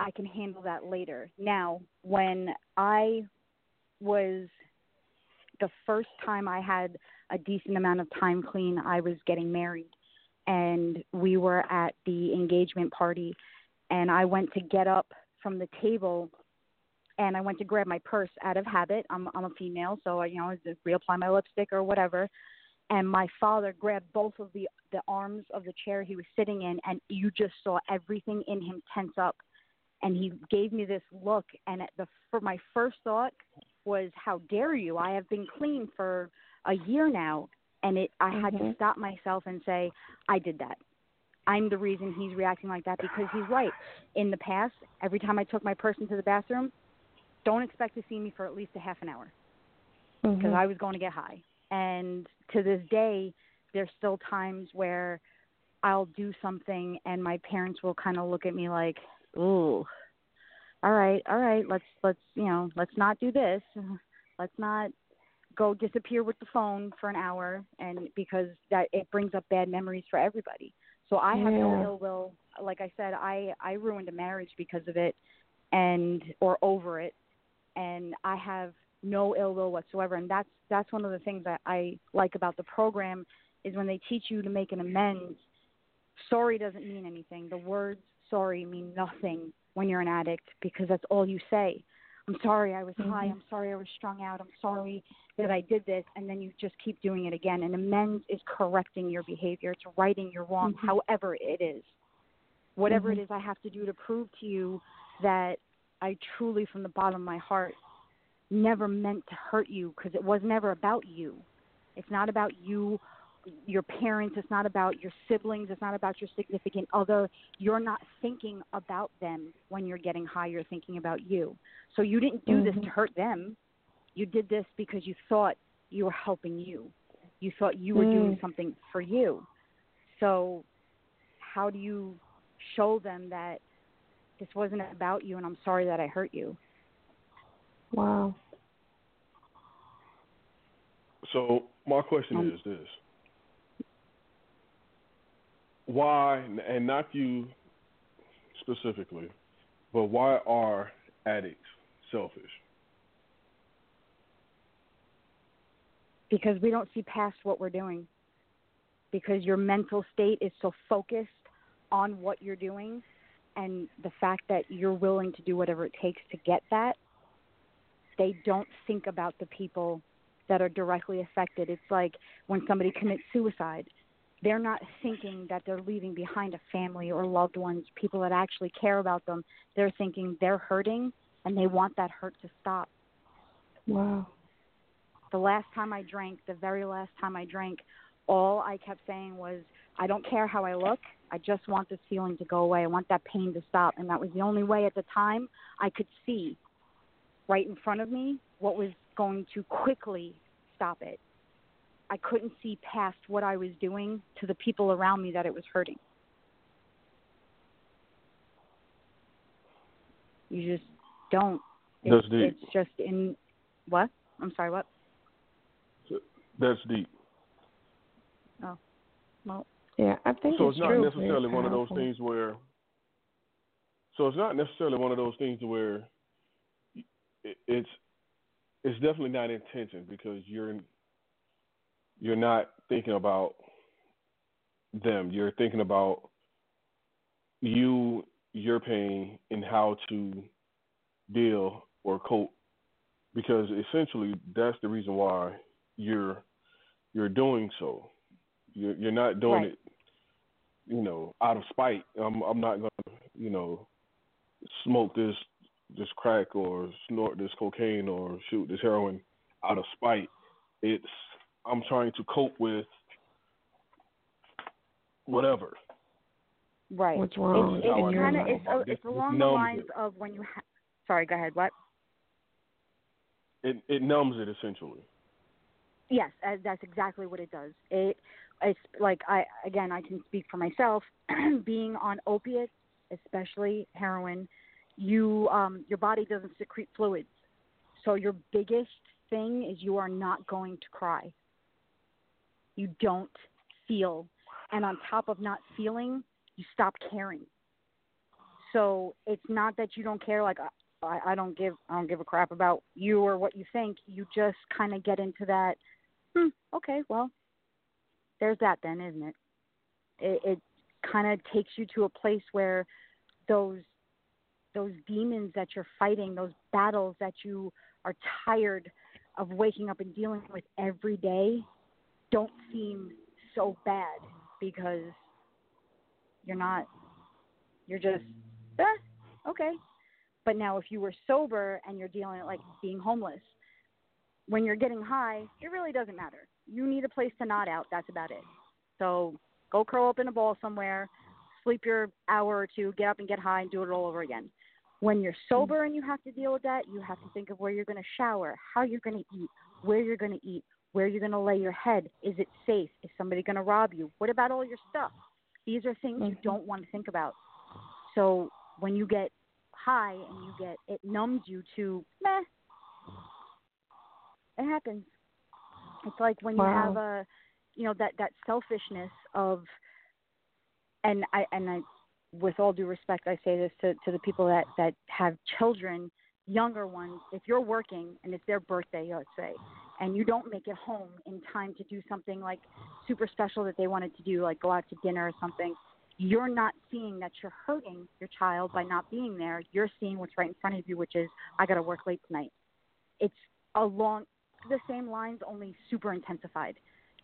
I can handle that later. Now, when I was the first time I had a decent amount of time clean, I was getting married and we were at the engagement party and I went to get up from the table and I went to grab my purse out of habit. I'm I'm a female, so I, you know, just reapply my lipstick or whatever. And my father grabbed both of the the arms of the chair he was sitting in, and you just saw everything in him tense up. And he gave me this look, and at the for my first thought was, "How dare you? I have been clean for a year now, and it I had mm-hmm. to stop myself and say I did that. I'm the reason he's reacting like that because he's right. In the past, every time I took my person to the bathroom, don't expect to see me for at least a half an hour because mm-hmm. I was going to get high. And to this day, there's still times where I'll do something and my parents will kind of look at me like, "Ooh, all right, all right, let's let's you know, let's not do this. Let's not go disappear with the phone for an hour and because that it brings up bad memories for everybody. So I have no ill will. Like I said, I I ruined a marriage because of it and or over it and I have no ill will whatsoever and that's that's one of the things that I like about the program is when they teach you to make an amends sorry doesn't mean anything. The words sorry mean nothing when you're an addict because that's all you say. I'm sorry I was high. Mm-hmm. I'm sorry I was strung out. I'm sorry that I did this. And then you just keep doing it again. And amends is correcting your behavior, it's righting your wrong, mm-hmm. however it is. Whatever it mm-hmm. is I have to do to prove to you that I truly, from the bottom of my heart, never meant to hurt you because it was never about you. It's not about you your parents, it's not about your siblings, it's not about your significant other. You're not thinking about them when you're getting high, you're thinking about you. So you didn't do this to mm-hmm. hurt them. You did this because you thought you were helping you. You thought you were doing mm. something for you. So how do you show them that this wasn't about you and I'm sorry that I hurt you? Wow. So my question Um, is this: Why, and not you specifically, but why are addicts selfish? because we don't see past what we're doing because your mental state is so focused on what you're doing and the fact that you're willing to do whatever it takes to get that they don't think about the people that are directly affected it's like when somebody commits suicide they're not thinking that they're leaving behind a family or loved ones people that actually care about them they're thinking they're hurting and they want that hurt to stop Wow. the last time I drank, the very last time I drank, all I kept saying was, I don't care how I look. I just want this feeling to go away. I want that pain to stop. And that was the only way at the time I could see right in front of me what was going to quickly stop it. I couldn't see past what I was doing to the people around me that it was hurting. You just don't. It's, That's deep. it's just in what? I'm sorry, what? That's deep. Oh, well, Yeah, I think So it's, it's not true. necessarily Very one of those things where. So it's not necessarily one of those things where. It- It's, it's definitely not intention because you're, you're not thinking about them. You're thinking about you, your pain, and how to deal or cope. Because essentially, that's the reason why you're, you're doing so. You're, you're not doing Right. it you know, out of spite. I'm I'm not gonna, you know, smoke this this crack or snort this cocaine or shoot this heroin out of spite. It's I'm trying to cope with whatever. right. What's wrong It's, in it's kind of it's, uh, This- it's along the lines it. of when you. Ha- Sorry, go ahead. What? It it numbs it essentially. Yes, uh, that's exactly what it does. It it's like I again I can speak for myself. being on opiates, especially heroin, you um your body doesn't secrete fluids. So your biggest thing is you are not going to cry. You don't feel. And on top of not feeling, you stop caring. So it's not that you don't care like I, I don't give I don't give a crap about you or what you think. You just kind of get into that hmm, okay, well, there's that then, isn't it? It, it kind of takes you to a place where those those demons that you're fighting, those battles that you are tired of waking up and dealing with every day, don't seem so bad because you're not. You're just, eh, okay. But now, if you were sober and you're dealing with like being homeless, when you're getting high, it really doesn't matter. You need a place to nod out. That's about it. So go curl up in a ball somewhere, sleep your hour or two, get up and get high, and do it all over again. When you're sober and you have to deal with that, you have to think of where you're going to shower, how you're going to eat, where you're going to eat, where you're going to lay your head. Is it safe? Is somebody going to rob you? What about all your stuff? These are things you Mhm. don't want to think about. So when you get high and you get it numbs you to meh. It happens. It's like when you have a you know that that selfishness of and I and I with all due respect I say this to to the people that that have children younger ones if you're working and it's their birthday let's say and you don't make it home in time to do something like super special that they wanted to do like go out to dinner or something you're not seeing that you're hurting your child by not being there. You're seeing what's right in front of you which is I got to work late tonight. It's along the same lines only super intensified.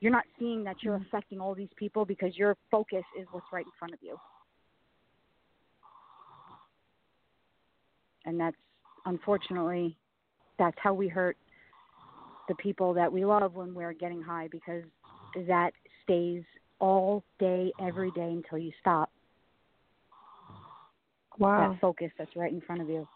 You're not seeing that you're mm-hmm. affecting all these people because your focus is what's right in front of you. And that's unfortunately that's how we hurt the people that we love when we're getting high because that stays all day every day until you stop. Wow. That focus that's right in front of you.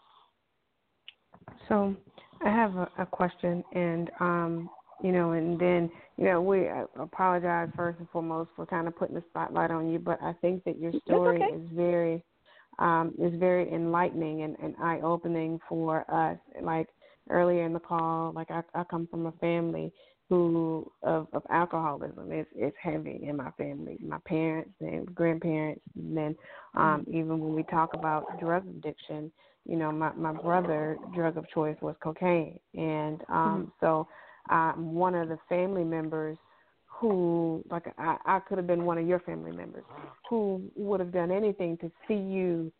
So I have a, a question, and um, you know, and then you know, we apologize first and foremost for kind of putting the spotlight on you, but I think that your story okay. is very um, is very enlightening and, and eye opening for us. Like earlier in the call, like I, I come from a family who of, of alcoholism. It's it's heavy in my family. My parents and grandparents, and then um, even when we talk about drug addiction, you know, my my brother drug of choice was cocaine, and um, so I'm one of the family members who, like, I, I could have been one of your family members who would have done anything to see you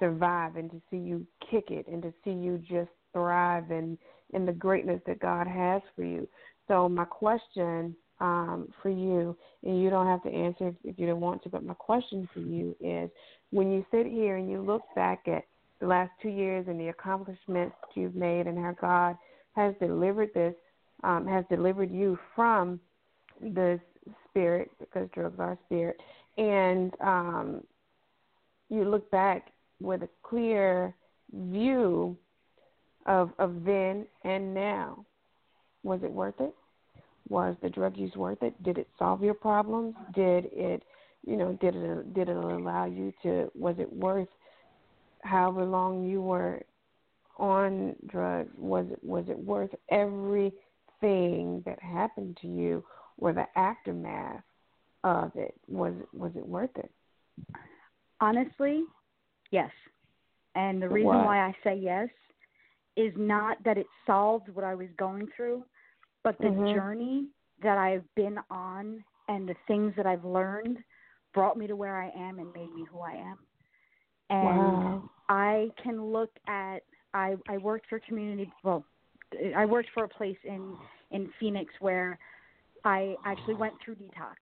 survive and to see you kick it and to see you just thrive in in the greatness that God has for you. So my question um, for you, and you don't have to answer if, if you don't want to, but my question for you is, when you sit here and you look back at the last two years and the accomplishments that you've made and how God has delivered this, um, has delivered you from this spirit, because drugs are spirit, and um, you look back with a clear view of of then and now. Was it worth it? Was the drug use worth it? Did it solve your problems? Did it, you know, did it did it allow you to? Was it worth however long you were on drugs? Was it was it worth everything that happened to you, or the aftermath of it? Was was it worth it? Honestly, yes. And the reason why I say yes is not that it solved what I was going through, but the Mhm. journey that I've been on and the things that I've learned brought me to where I am and made me who I am. And Wow. I can look at I I worked for community well I worked for a place in in Phoenix where I actually went through detox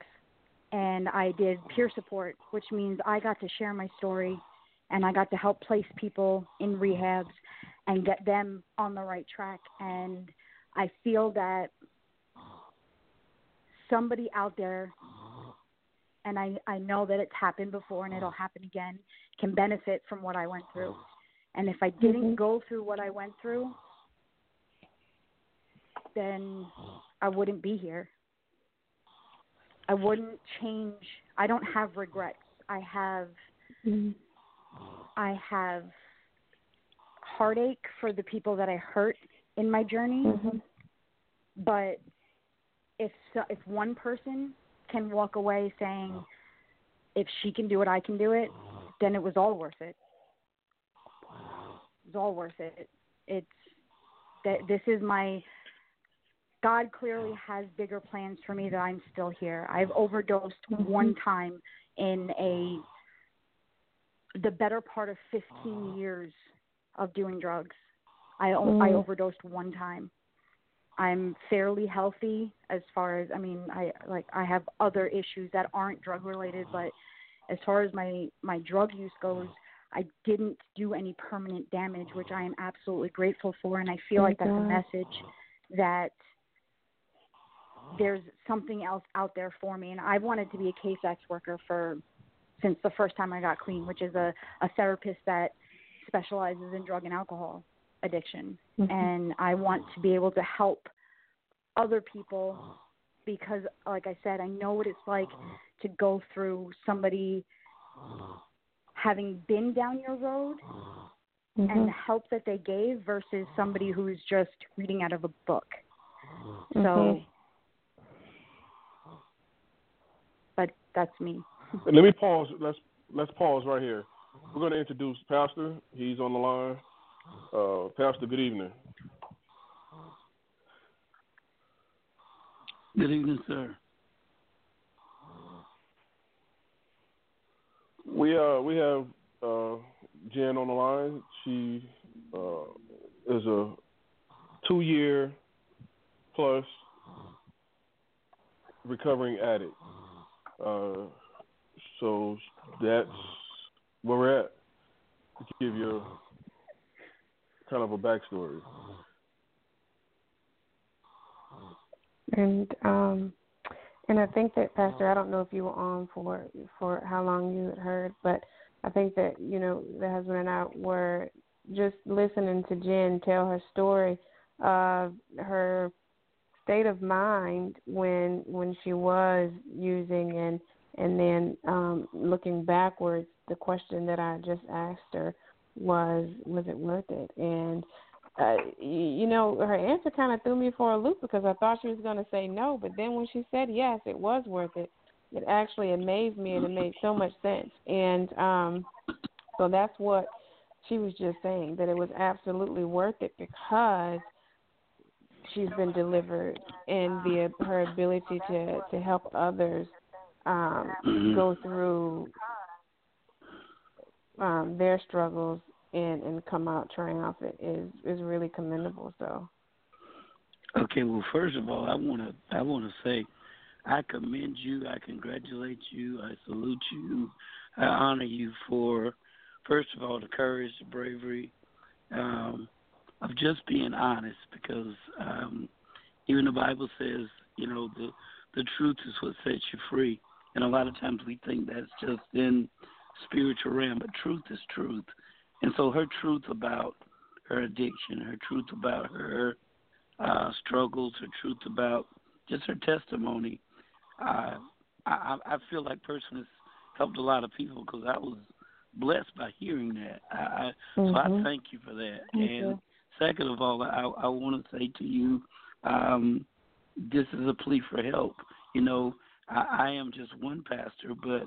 and I did peer support, which means I got to share my story and I got to help place people in rehabs and get them on the right track and I feel that somebody out there and I I know that it's happened before and it'll happen again can benefit from what I went through. And if I didn't Mhm. go through what I went through, then I wouldn't be here. I wouldn't change. I don't have regrets. I have Mhm. I have heartache for the people that I hurt in my journey. Mhm. But if so, if one person can walk away saying, if she can do it, I can do it, then it was all worth it. It's all worth it. It's that this is my God clearly has bigger plans for me that I'm still here. I've overdosed one time in a the better part of 15 years of doing drugs. I I Mm. overdosed one time. I'm fairly healthy as far as I mean I like I have other issues that aren't drug related, but as far as my my drug use goes, I didn't do any permanent damage, which I am absolutely grateful for, and I feel like that's a message that there's something else out there for me. And I've wanted to be a case worker for since the first time I got clean, which is a, a therapist that specializes in drug and alcohol addiction. Mhm. And I want to be able to help other people because like I said, I know what it's like to go through somebody having been down your road Mhm. and the help that they gave versus somebody who's just reading out of a book. So, Mhm. but that's me. Let me pause. Let's let's pause right here. We're going to introduce Pastor. He's on the line. Uh, Pastor, good evening. Good evening, sir. We uh we have uh Jen on the line. She uh is a two year plus recovering addict. Uh so that's where we're at. To give you kind of a backstory. And um and I think that Pastor, I don't know if you were on for for how long you had heard, but I think that, you know, the husband and I were just listening to Jen tell her story of her state of mind when when she was using and and then um looking backwards the question that I just asked her was was it worth it and uh, you know, her answer kind of threw me for a loop because I thought she was going to say no, but then when she said yes, it was worth it. It actually amazed me and it made so much sense. And um so that's what she was just saying that it was absolutely worth it because she's been delivered and the her ability to to help others um Mhm. go through um their struggles and and come out triumphant is is really commendable so Okay, well, first of all, I want to I want to say, I commend you. I congratulate you. I salute you. I honor you for, first of all, the courage, the bravery, um, of just being honest. Because um, even the Bible says, you know, the the truth is what sets you free. And a lot of times we think that's just in spiritual realm, but truth is truth. And so her truth about her addiction, her truth about her uh, struggles, her truth about just her testimony. Uh, I, I feel like person has helped a lot of people because I was blessed by hearing that. I, I, So I Mhm. thank you for that. Thank and you. Second of all, I, I want to say to you, um, this is a plea for help. You know, I, I am just one pastor, but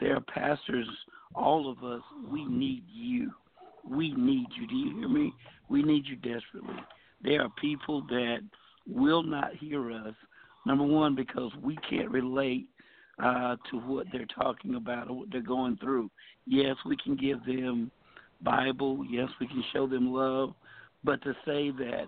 there are pastors, all of us, we need you. We need you. Do you hear me? We need you desperately. There are people that will not hear us. Number one, because we can't relate uh, to what they're talking about or what they're going through. Yes, we can give them Bible. Yes, we can show them love. But to say that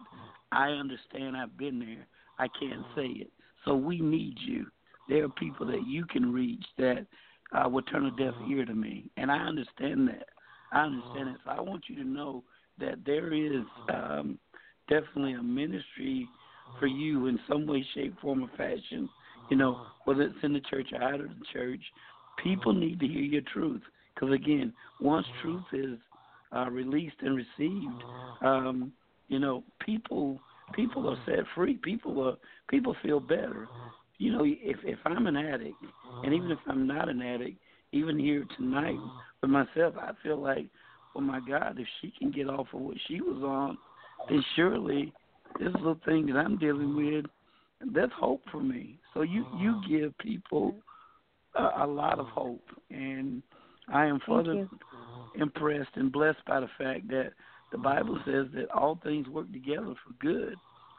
I understand, I've been there, I can't say it. So we need you. There are people that you can reach that uh, would turn a deaf mm-hmm. ear to me, and I understand that. I understand mm-hmm. it. So I want you to know that there is um, definitely a ministry for mm-hmm. you in some way, shape, form, or fashion. You know, whether it's in the church or out of the church, people need to hear your truth. Because again, once truth is uh, released and received, uh-huh. um, you know, people people are uh-huh. set free. People are people feel better. Uh-huh. You know, if if I'm an addict, and even if I'm not an addict, even here tonight with myself, I feel like, oh my God, if she can get off of what she was on, then surely this little thing that I'm dealing with, that's hope for me. So you you give people a, a lot of hope, and I am further impressed and blessed by the fact that the Bible says that all things work together for good.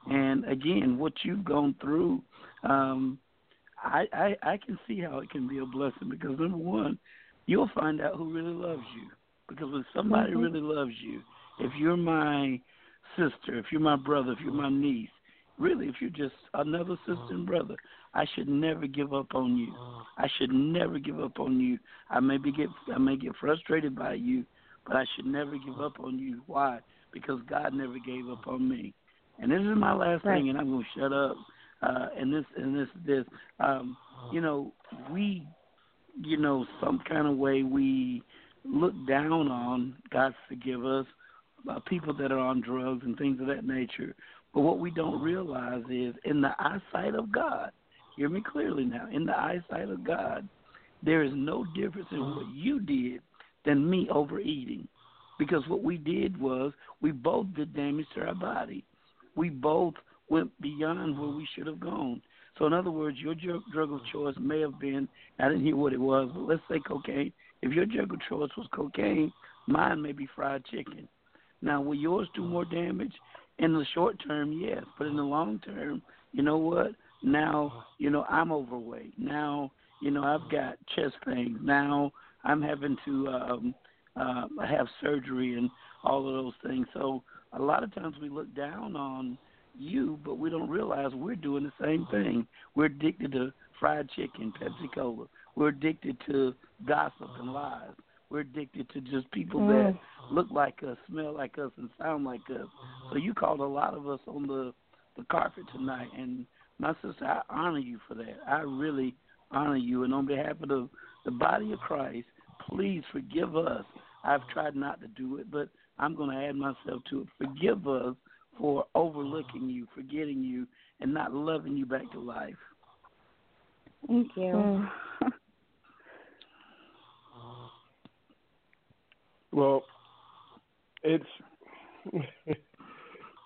And again, what you've gone through, um, I, I I can see how it can be a blessing because number one, you'll find out who really loves you. Because when somebody Mhm. really loves you, if you're my sister, if you're my brother, if you're my niece, really, if you're just another sister and brother, I should never give up on you. I should never give up on you. I may be get I may get frustrated by you, but I should never give up on you. Why? Because God never gave up on me. And this is my last Right. thing, and I'm gonna shut up. Uh, and this and this this, um, you know, we, you know, some kind of way we look down on. God forgive us, uh, people that are on drugs and things of that nature. But what we don't realize is, in the eyesight of God, hear me clearly now. In the eyesight of God, there is no difference in what you did than me overeating. Because what we did was we both did damage to our body. We both went beyond where we should have gone. So, in other words, your drug of choice may have been, I didn't hear what it was, but let's say cocaine. If your drug of choice was cocaine, mine may be fried chicken. Now, will yours do more damage? In the short term, yes. But in the long term, you know what? Now, you know, I'm overweight. Now, you know, I've got chest pains. Now, I'm having to um, uh, have surgery and all of those things. So, a lot of times we look down on you, but we don't realize we're doing the same thing. We're addicted to fried chicken, Pepsi Cola. We're addicted to gossip and lies. We're addicted to just people mm. that look like us, smell like us, and sound like us. So you called a lot of us on the the carpet tonight, and my sister, I honor you for that. I really honor you, and on behalf of the the body of Christ, please forgive us. I've tried not to do it, but I'm going to add myself to it. Forgive us for overlooking you, forgetting you, and not loving you back to life. Thank you. Mm. Well, it's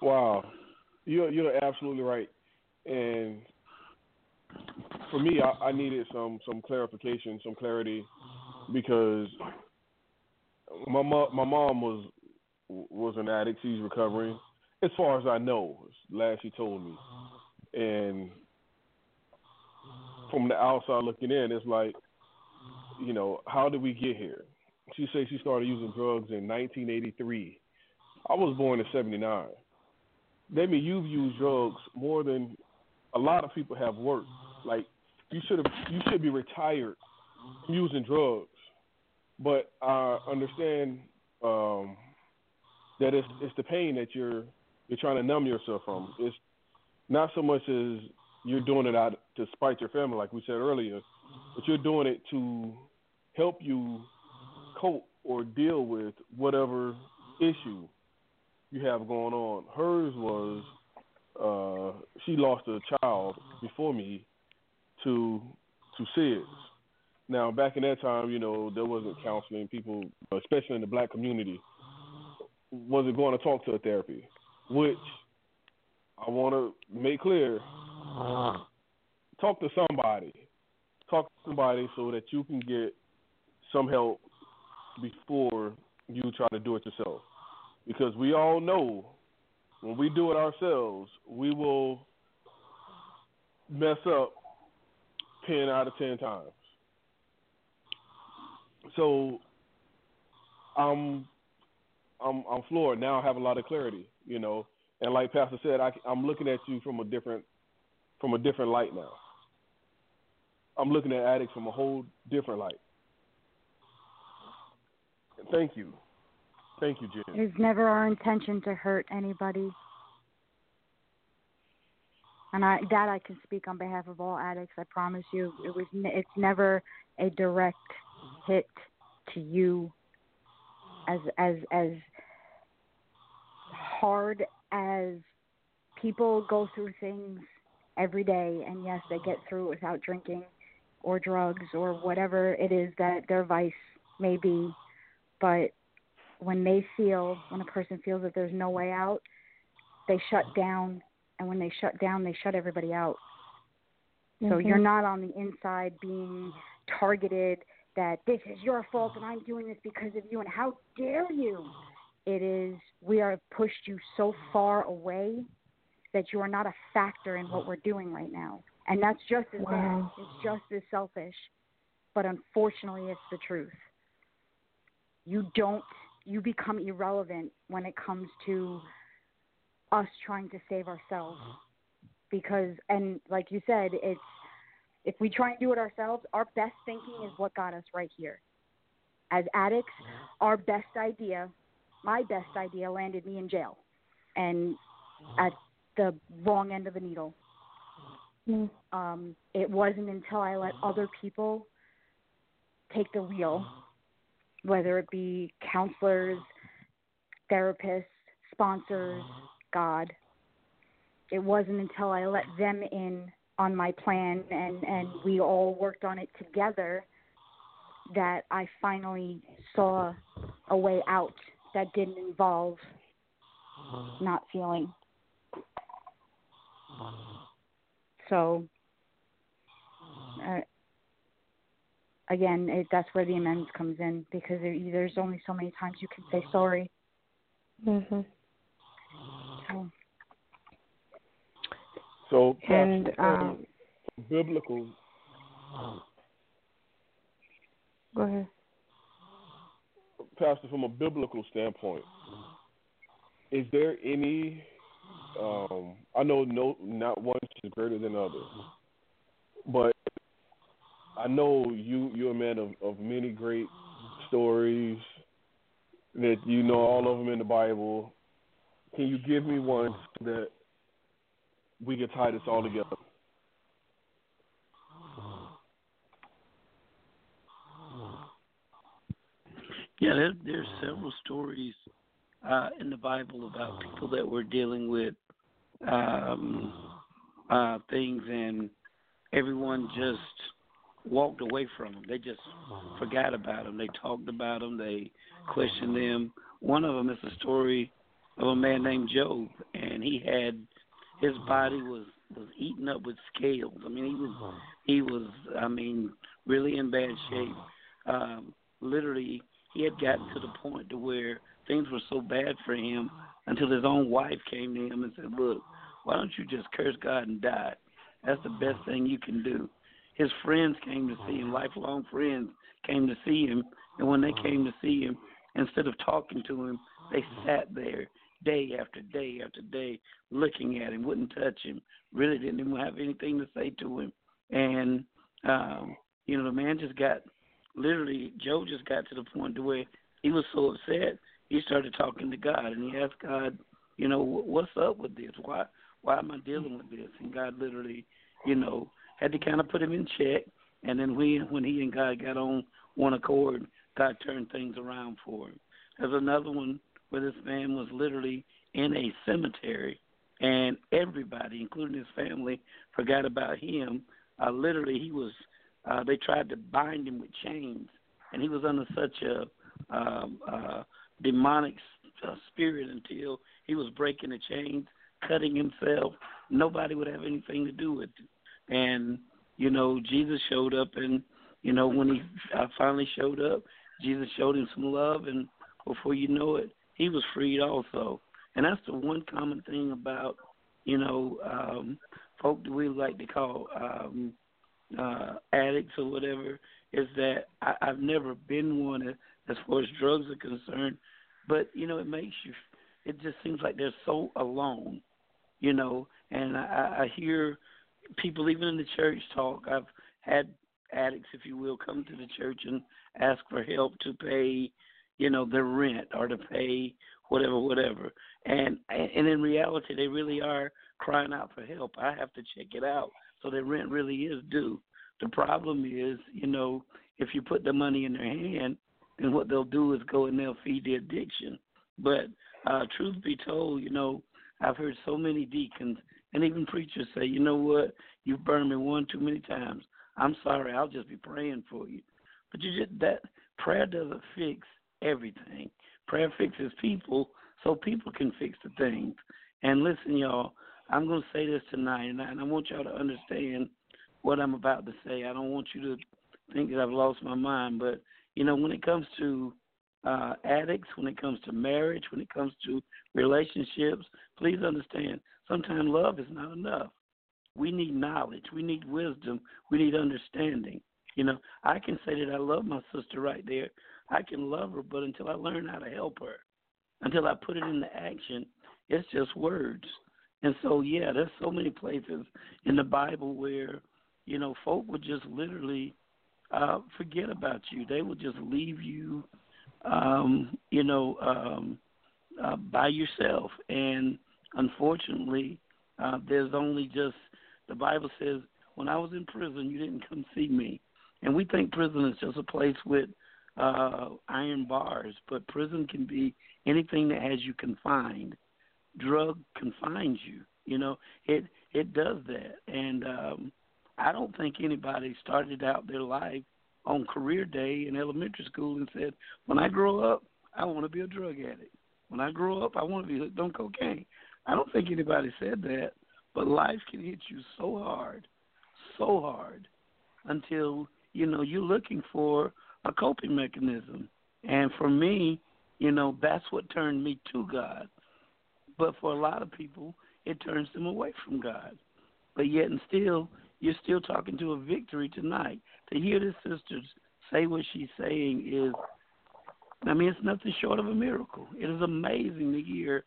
wow. You're you're absolutely right, and for me, I, I needed some some clarification, some clarity, because my mom my mom was was an addict. She's recovering, as far as I know, last she told me. And from the outside looking in, it's like, you know, how did we get here? She said she started using drugs in 1983. I was born in '79. That means you've used drugs more than a lot of people have worked. Like you should have, you should be retired using drugs. But I understand um, that it's it's the pain that you're you're trying to numb yourself from. It's not so much as you're doing it out to spite your family, like we said earlier, but you're doing it to help you cope or deal with whatever issue you have going on. Hers was uh, she lost a child before me to to SIDS. Now, back in that time, you know, there wasn't counseling. People, especially in the black community, wasn't going to talk to a therapy which I want to make clear. Talk to somebody. Talk to somebody so that you can get some help before you try to do it yourself. Because we all know when we do it ourselves, we will mess up 10 out of 10 times. So I'm I'm I'm floored now. I have a lot of clarity you know. And like Pastor said, I, I'm looking at you from a different from a different light now. I'm looking at addicts from a whole different light. Thank you. Thank you, Jen. It's never our intention to hurt anybody. And I, that I can speak on behalf of all addicts. I promise you, it was. It's never a direct hit to you, as as as hard as people go through things every day, and yes, they get through it without drinking or drugs or whatever it is that their vice may be. But when they feel, when a person feels that there's no way out, they shut down. And when they shut down, they shut everybody out. Mm-hmm. So you're not on the inside being targeted that this is your fault and I'm doing this because of you and how dare you. It is we are pushed you so far away that you are not a factor in what we're doing right now. And that's just as wow. bad. It's just as selfish. But unfortunately it's the truth. You don't you become irrelevant when it comes to us trying to save ourselves. Because and like you said, it's if we try and do it ourselves, our best thinking is what got us right here. As addicts, our best idea my best idea landed me in jail and at the wrong end of the needle. Mm. Um, it wasn't until I let other people take the wheel, whether it be counselors, therapists, sponsors, uh-huh. God. It wasn't until I let them in on my plan and, and we all worked on it together that I finally saw a way out that didn't involve uh-huh. not feeling. Uh-huh. So, uh, again, it, that's where the amends comes in because there, there's only so many times you can say sorry. Mhm. So, So, And, um, biblical Go ahead. Pastor, from a biblical standpoint, is there any? Um, I know no, not one is greater than other, but I know you you're a man of, of many great stories that you know all of them in the Bible. Can you give me one that we can tie this all together? Yeah, there, there's several stories uh, in the Bible about people that were dealing with um, uh, things, and everyone just walked away from them. They just ah. forgot about them. They talked about them. They questioned them. One of them is a story of a man named Job, and he had his ah. body was was eaten up with scales. I mean, he was ah. he was I mean really in bad shape. Um, literally, he had gotten to the point to where things were so bad for him until his own wife came to him and said, "Look, why don't you just curse God and die? That's the best thing you can do." His friends came to see him, lifelong friends came to see him, and when they came to see him, instead of talking to him, they sat there day after day after day looking at him, wouldn't touch him, really didn't even have anything to say to him. And um, you know, the man just got literally Job just got to the point to where he was so upset he started talking to God and he asked God, you know, what's up with this? Why why am I dealing with this? And God literally, you know, had to kind of put him in check. And then we, when he and God got on one accord, God turned things around for him. There's another one where this man was literally in a cemetery, and everybody, including his family, forgot about him. Uh, literally, he was. Uh, they tried to bind him with chains, and he was under such a um, uh, demonic uh, spirit until he was breaking the chains, cutting himself. Nobody would have anything to do with it. And you know, Jesus showed up, and you know, when he uh, finally showed up, Jesus showed him some love, and before you know it, he was freed also. And that's the one common thing about, you know, um, folk that we like to call um, uh, addicts or whatever, is that I, I've never been one as far as drugs are concerned, but you know, it makes you. It just seems like they're so alone, you know. And I, I hear people even in the church talk. I've had addicts, if you will, come to the church and ask for help to pay, you know, their rent or to pay whatever, whatever. And and in reality, they really are crying out for help. I have to check it out. So their rent really is due. The problem is, you know, if you put the money in their hand, then what they'll do is go and they'll feed the addiction. But uh, truth be told, you know, I've heard so many deacons and even preachers say, you know what, you've burned me one too many times. I'm sorry, I'll just be praying for you. But you just that prayer doesn't fix everything. Prayer fixes people so people can fix the things. And listen, y'all, I'm to say this tonight, and I, and I want y'all to understand what I'm about to say. I don't want you to think that I've lost my mind, but you know, when it comes to uh, addicts, when it comes to marriage, when it comes to relationships, please understand sometimes love is not enough. We need knowledge, we need wisdom, we need understanding. You know, I can say that I love my sister right there. I can love her, but until I learn how to help her, until I put it into action, it's just words. And so, yeah, there's so many places in the Bible where, you know, folk would just literally uh, forget about you. They would just leave you, um, you know, um, uh, by yourself. And unfortunately, uh, there's only just the Bible says, when I was in prison, you didn't come see me. And we think prison is just a place with uh, iron bars, but prison can be anything that has you confined. Drug confines you. You know, it it does that, and um, I don't think anybody started out their life on career day in elementary school and said, "When I grow up, I want to be a drug addict. When I grow up, I want to be hooked on cocaine." I don't think anybody said that, but life can hit you so hard, so hard, until you know you're looking for a coping mechanism. And for me, you know, that's what turned me to God. But for a lot of people, it turns them away from God. But yet and still, you're still talking to a victory tonight. To hear this sister say what she's saying is, I mean, it's nothing short of a miracle. It is amazing to hear,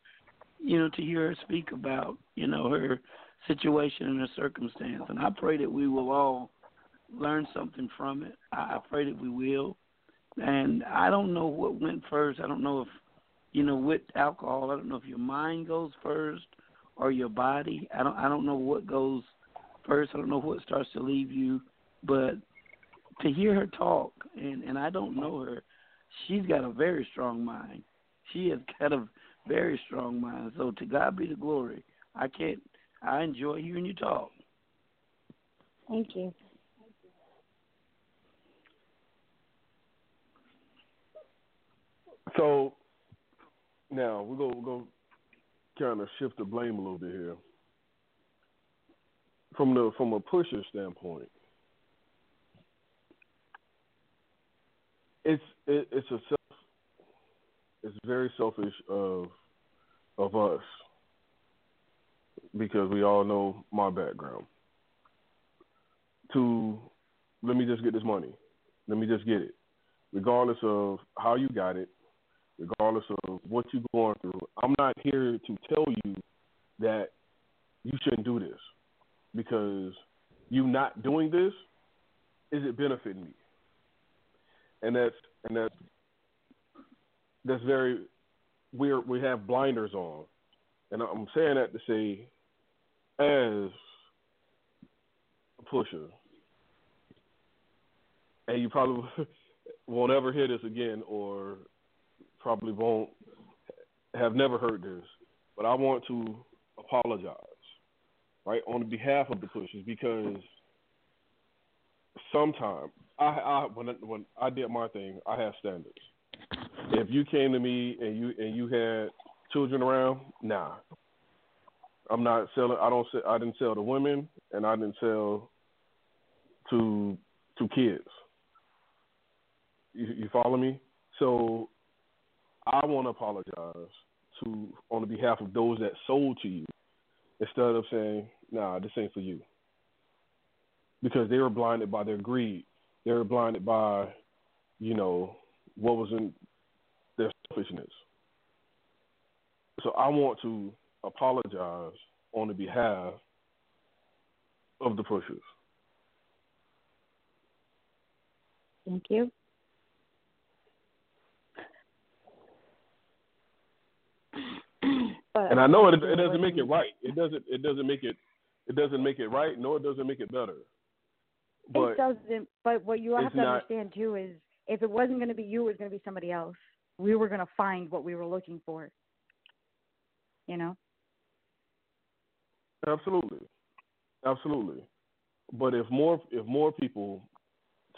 you know, to hear her speak about, you know, her situation and her circumstance. And I pray that we will all learn something from it. I pray that we will. And I don't know what went first. I don't know if, you know, with alcohol, I don't know if your mind goes first or your body. I don't I don't know what goes first. I don't know what starts to leave you, but to hear her talk and and I don't know her, she's got a very strong mind. She has got a very strong mind. So to God be the glory. I can't I enjoy hearing you talk. Thank you. So now we're gonna we're gonna kind of shift the blame a little bit here. From the from a pusher standpoint, it's it, it's a self, it's very selfish of of us because we all know my background. To let me just get this money, let me just get it, regardless of how you got it, regardless of what you're going through. I'm not here to tell you that you shouldn't do this because you not doing this is it benefiting me? And that's and that's that's very we we have blinders on, and I'm saying that to say, as a pusher, and you probably won't ever hear this again, or probably won't have never heard this, but I want to apologize, right, on behalf of the pushers because sometimes I, I when when I did my thing, I have standards. If you came to me and you and you had children around, nah, I'm not selling. I don't. I didn't sell to women, and I didn't sell to to kids. You, you follow me? So I want to apologize to on behalf of those that sold to you, instead of saying, "Nah, this ain't for you," because they were blinded by their greed. They were blinded by, you know, what was in their selfishness. So I want to apologize on the behalf of the pushers. Thank you. But and I know it, it doesn't make it right. It doesn't. It doesn't make it. It doesn't make it right. No, it doesn't make it better. But it doesn't. But what you have to not, understand too is, if it wasn't going to be you, it was going to be somebody else. We were going to find what we were looking for. You know. Absolutely, absolutely. But if more if more people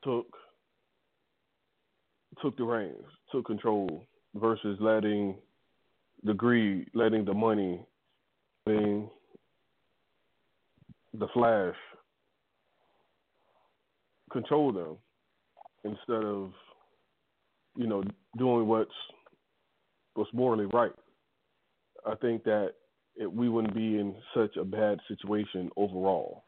took took the reins, took control, versus letting the greed, letting the money, letting the flash control them instead of, you know, doing what's what's morally right. I think that it, we wouldn't be in such a bad situation overall.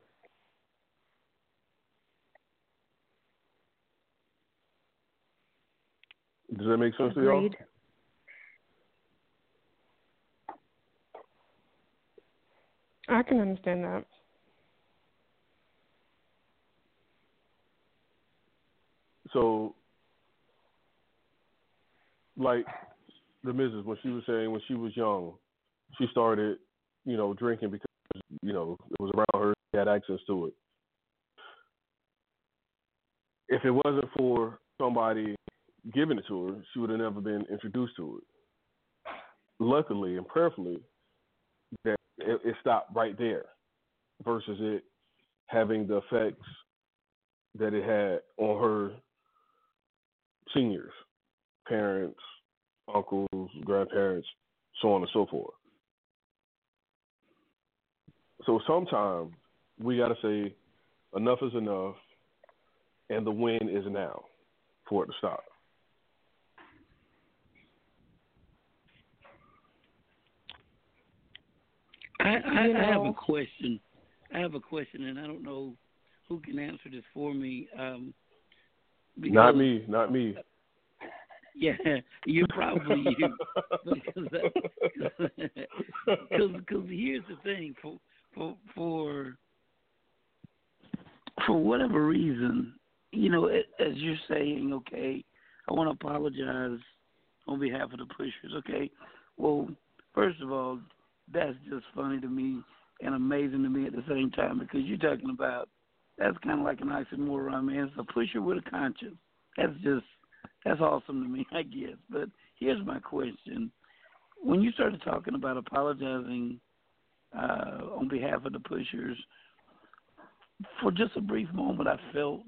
Does that make sense Agreed. to y'all? I can understand that. So, like the Mrs. when she was saying when she was young, she started, you know, drinking because you know it was around her, she had access to it. If it wasn't for somebody giving it to her, she would have never been introduced to it. Luckily and prayerfully, that it, it stopped right there, versus it having the effects that it had on her seniors, parents, uncles, grandparents, so on and so forth. So sometimes we got to say enough is enough, and the win is now for it to stop. I, I, You I have a question. I have a question, and I don't know who can answer this for me. Um, because, Not me, not me. Yeah, you're probably you. because because here's the thing for for for for whatever reason, you know, a- as you're saying, okay, I want to apologize on behalf of the pushers. Okay, well, first of all, that's just funny to me and amazing to me at the same time because you're talking about that's kind of like an oxymoron, man. It's a pusher with a conscience. That's just that's awesome to me, I guess. But here's my question: When you started talking about apologizing uh, on behalf of the pushers, for just a brief moment, I felt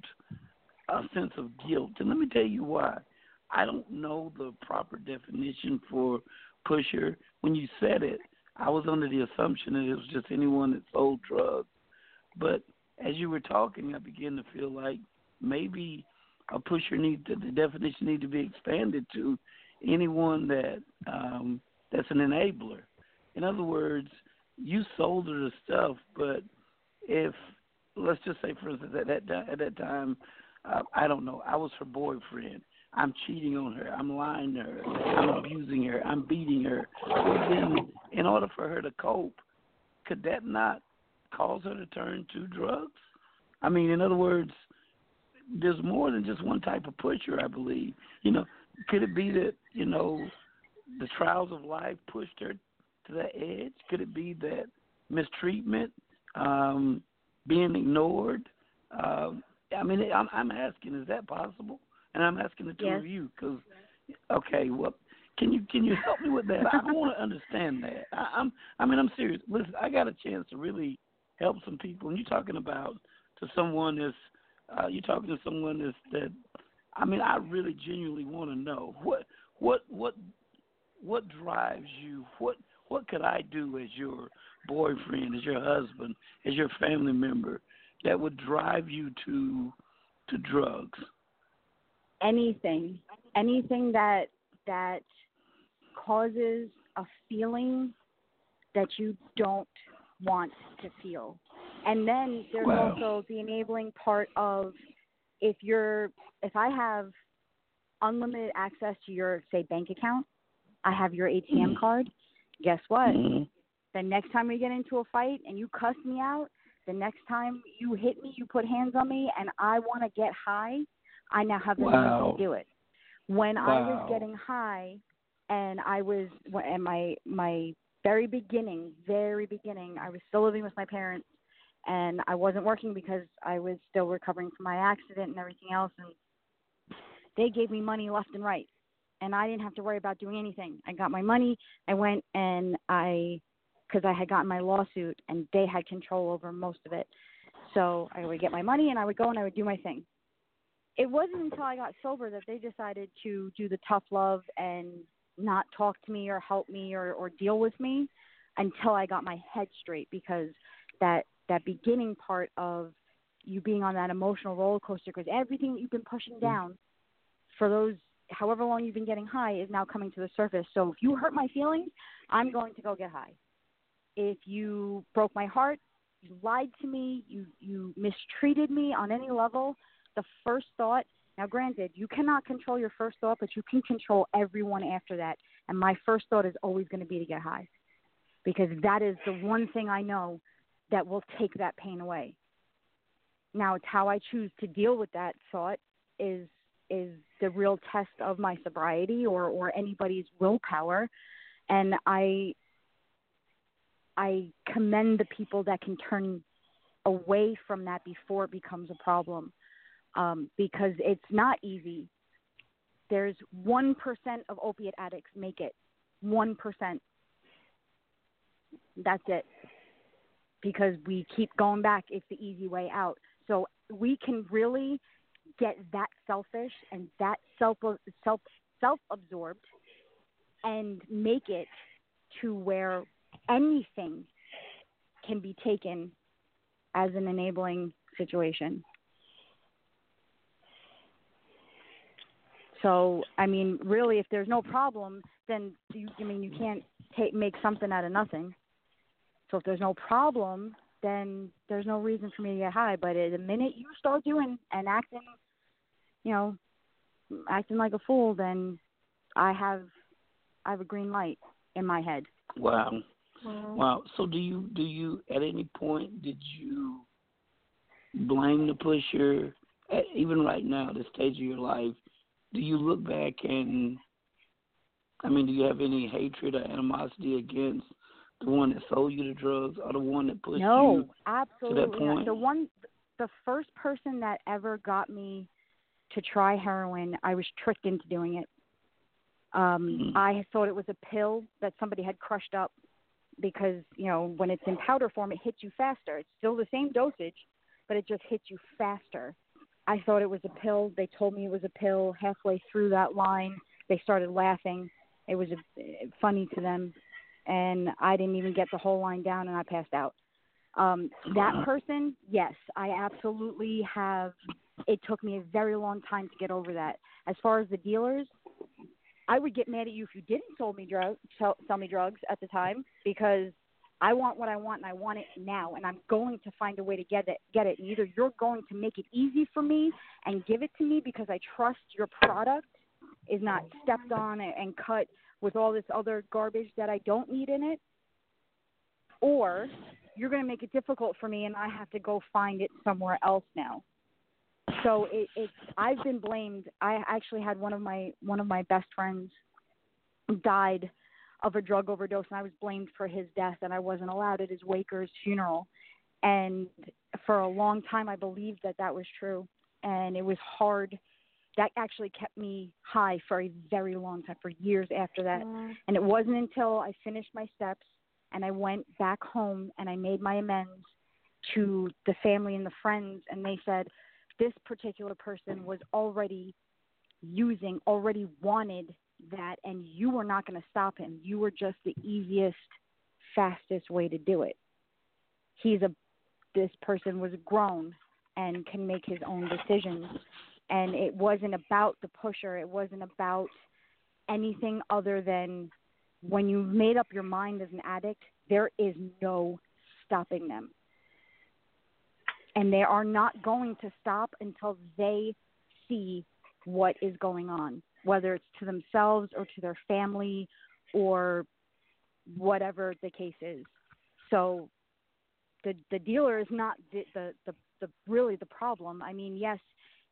a sense of guilt, and let me tell you why. I don't know the proper definition for pusher. When you said it, I was under the assumption that it was just anyone that sold drugs. But as you were talking, I began to feel like maybe a pusher need to, the definition need to be expanded to anyone that um, that's an enabler. In other words, you sold her the stuff, but if let's just say, for instance, at that at that time, uh, I don't know, I was her boyfriend. I'm cheating on her. I'm lying to her. I'm abusing her. I'm beating her. Then, in order for her to cope, could that not cause her to turn to drugs? I mean, in other words, there's more than just one type of pusher, I believe. You know, could it be that, you know, the trials of life pushed her to that edge? Could it be that mistreatment, um, being ignored? Um, I mean, I'm, I'm asking, is that possible? And I'm asking the two Yes. of you because, okay, well, can you can you help me with that? I want to understand that. I, I'm, I mean, I'm serious. Listen, I got a chance to really help some people, and you're talking about to someone that's, uh, you're talking to someone that's that. I mean, I really genuinely want to know what what what what drives you. What what could I do as your boyfriend, as your husband, as your family member that would drive you to to drugs? anything anything that that causes a feeling that you don't want to feel and then there's Wow. also the enabling part of if you're if i have unlimited access to your say bank account i have your atm Mhm. card guess what Mhm. the next time we get into a fight and you cuss me out, the next time you hit me, you put hands on me, and I want to get high, I now have the Wow. to do it. When I was getting high, and I was at my my very beginning, very beginning, I was still living with my parents, and I wasn't working because I was still recovering from my accident and everything else, and they gave me money left and right, and I didn't have to worry about doing anything. I got my money, I went and I because I had gotten my lawsuit and they had control over most of it. So I would get my money and I would go and I would do my thing. It wasn't until I got sober that they decided to do the tough love and not talk to me or help me or, or deal with me until I got my head straight because that that beginning part of you being on that emotional roller coaster because everything that you've been pushing mm-hmm. down for those however long you've been getting high is now coming to the surface. So if you hurt my feelings, I'm going to go get high if you broke my heart, you lied to me, you you mistreated me on any level, the first thought now granted, you cannot control your first thought, but you can control everyone after that. And my first thought is always going to be to get high. Because that is the one thing I know that will take that pain away. Now it's how I choose to deal with that thought is is the real test of my sobriety or or anybody's willpower and I I commend the people that can turn away from that before it becomes a problem um, because it's not easy. There's 1% of opiate addicts make it. 1%. That's it. Because we keep going back, it's the easy way out. So we can really get that selfish and that self self self absorbed and make it to where anything can be taken as an enabling situation. So, I mean, really, if there's no problem, then you, I mean, you can't take make something out of nothing. So if there's no problem, then there's no reason for me to get high. But the minute you start doing and acting, you know, acting like a fool, then I have I have a green light in my head. Wow. Wow. wow. So do you do you at any point did you blame the pusher at, even right now, the stage of your life, do you look back and I mean, do you have any hatred or animosity against the one that sold you the drugs or the one that pushed you no, you absolutely to that point? Not. The one, the first person that ever got me to try heroin, I was tricked into doing it. Um, mm-hmm. I thought it was a pill that somebody had crushed up because you know when it's in powder form, it hits you faster. It's still the same dosage, but it just hits you faster. I thought it was a pill. They told me it was a pill. Halfway through that line, they started laughing. It was a, funny to them, and I didn't even get the whole line down, and I passed out. Um, that person, yes, I absolutely have. It took me a very long time to get over that. As far as the dealers, I would get mad at you if you didn't sell me drugs, sell, sell me drugs at the time because I want what I want and I want it now and I'm going to find a way to get it get it. Either you're going to make it easy for me and give it to me because I trust your product is not stepped on and cut with all this other garbage that I don't need in it, or you're going to make it difficult for me and I have to go find it somewhere else now. So it, it's I've been blamed. I actually had one of my one of my best friends died of a drug overdose and I was blamed for his death and I wasn't allowed at his Waker's funeral. And for a long time I believed that that was true and it was hard that actually kept me high for a very long time, for years after that. And it wasn't until I finished my steps and I went back home and I made my amends to the family and the friends, and they said, this particular person was already using, already wanted that, and you were not going to stop him. You were just the easiest, fastest way to do it. He's a, this person was grown and can make his own decisions and it wasn't about the pusher. It wasn't about anything other than when you've made up your mind as an addict, there is no stopping them. And they are not going to stop until they see what is going on, whether it's to themselves or to their family or whatever the case is. So the the dealer is not the the, the, the really the problem. I mean, yes,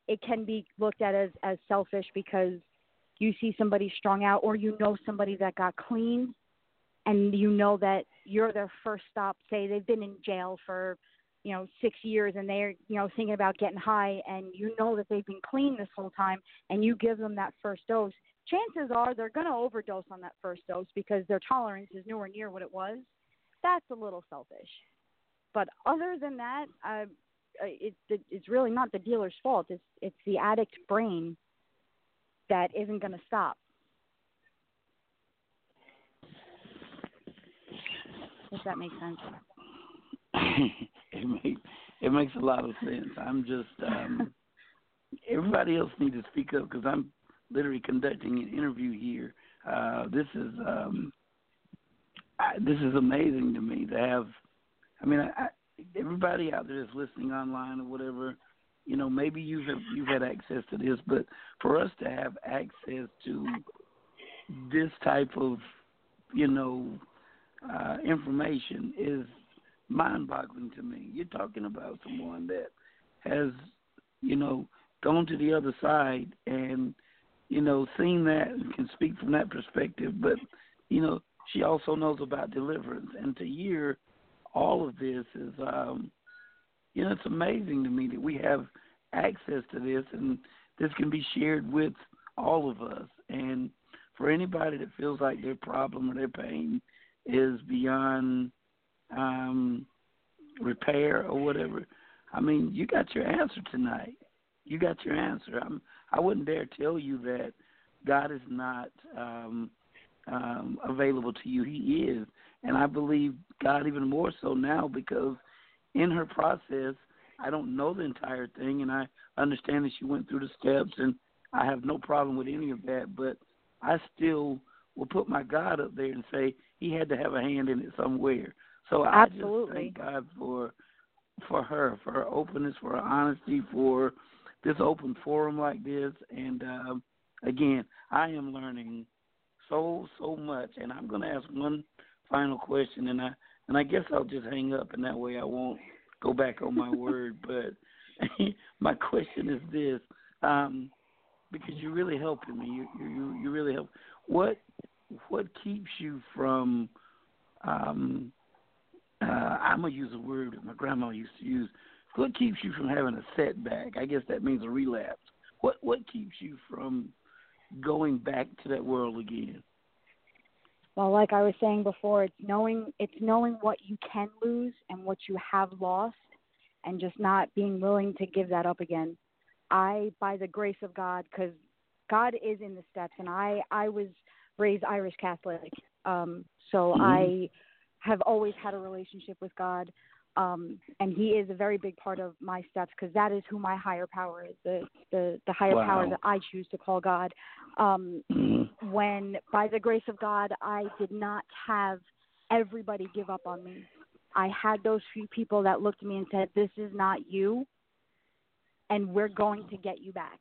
it can be looked at as as selfish because you see somebody strung out or you know somebody that got clean and you know that you're their first stop say they've been in jail for you know six years and they're you know thinking about getting high and you know that they've been clean this whole time and you give them that first dose chances are they're going to overdose on that first dose because their tolerance is nowhere near what it was that's a little selfish but other than that uh, uh, it, it's really not the dealer's fault. It's it's the addict brain that isn't going to stop. If that makes sense. it makes it makes a lot of sense. I'm just um, everybody else needs to speak up because I'm literally conducting an interview here. Uh, this is um, I, this is amazing to me to have. I mean, I, everybody out there that's listening online or whatever, you know, maybe you've you've had access to this, but for us to have access to this type of, you know, uh, information is mind-boggling to me. You're talking about someone that has, you know, gone to the other side and, you know, seen that and can speak from that perspective. But, you know, she also knows about deliverance, and to hear all of this is um you know it's amazing to me that we have access to this and this can be shared with all of us and for anybody that feels like their problem or their pain is beyond um repair or whatever i mean you got your answer tonight you got your answer. I'm, I wouldn't dare tell you that God is not um, um, available to you. He is, and I believe God even more so now because in her process, I don't know the entire thing, and I understand that she went through the steps, and I have no problem with any of that. But I still will put my God up there and say He had to have a hand in it somewhere. So Absolutely. I just thank God for for her, for her openness, for her honesty, for this open forum like this. And um, again, I am learning so so much. And I'm going to ask one final question, and I and I guess I'll just hang up, and that way I won't go back on my word. But my question is this: um, because you're really helping me, you you you really help. What what keeps you from um, uh, I'm gonna use a word that my grandma used to use. What keeps you from having a setback? I guess that means a relapse. What what keeps you from going back to that world again? Well, like I was saying before, it's knowing it's knowing what you can lose and what you have lost, and just not being willing to give that up again. I, by the grace of God, because God is in the steps, and I I was raised Irish Catholic, um, so mm-hmm. I have always had a relationship with God, um, and He is a very big part of my steps because that is who my higher power is the the, the higher wow. power that I choose to call God. Um. When by the grace of God, I did not have everybody give up on me. I had those few people that looked at me and said, "This is not you." and we're going to get you back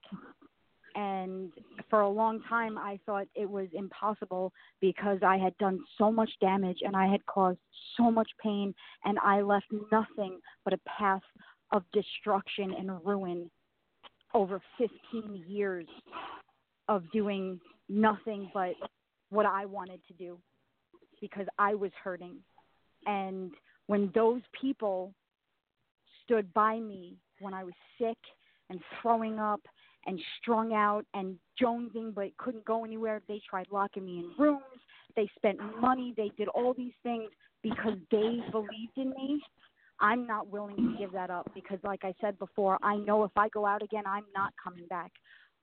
and for a long time I thought it was impossible because I had done so much damage and I had caused so much pain and I left nothing but a path of destruction and ruin over 15 years of doing nothing but what I wanted to do because I was hurting. And when those people stood by me when I was sick and throwing up and strung out and jonesing but couldn't go anywhere. They tried locking me in rooms. They spent money. They did all these things because they believed in me. I'm not willing to give that up because, like I said before, I know if I go out again, I'm not coming back.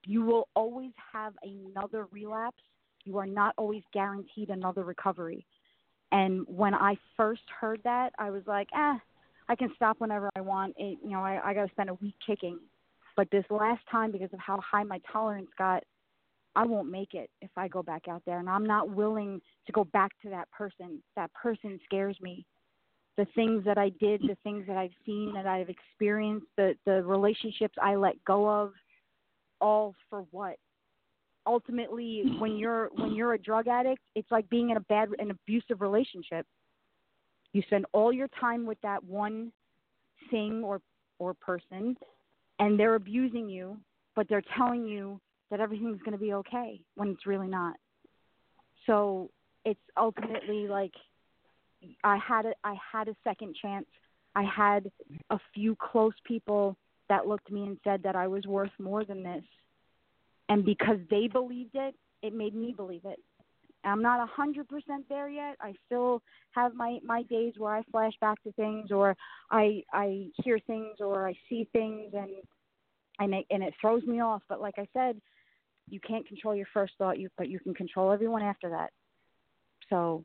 You will always have another relapse. You are not always guaranteed another recovery. And when I first heard that, I was like, eh, I can stop whenever I want. It, you know, I, I got to spend a week kicking. But this last time, because of how high my tolerance got, I won't make it if I go back out there. And I'm not willing to go back to that person. That person scares me. The things that I did, the things that I've seen, that I've experienced, the, the relationships I let go of, all for what? Ultimately, when you're when you're a drug addict, it's like being in a bad, an abusive relationship. You spend all your time with that one thing or or person, and they're abusing you, but they're telling you that everything's going to be okay when it's really not. So it's ultimately like I had a I had a second chance. I had a few close people that looked at me and said that I was worth more than this. And because they believed it, it made me believe it. I'm not a hundred percent there yet. I still have my my days where I flash back to things, or I I hear things, or I see things, and and it and it throws me off. But like I said, you can't control your first thought, you but you can control everyone after that. So.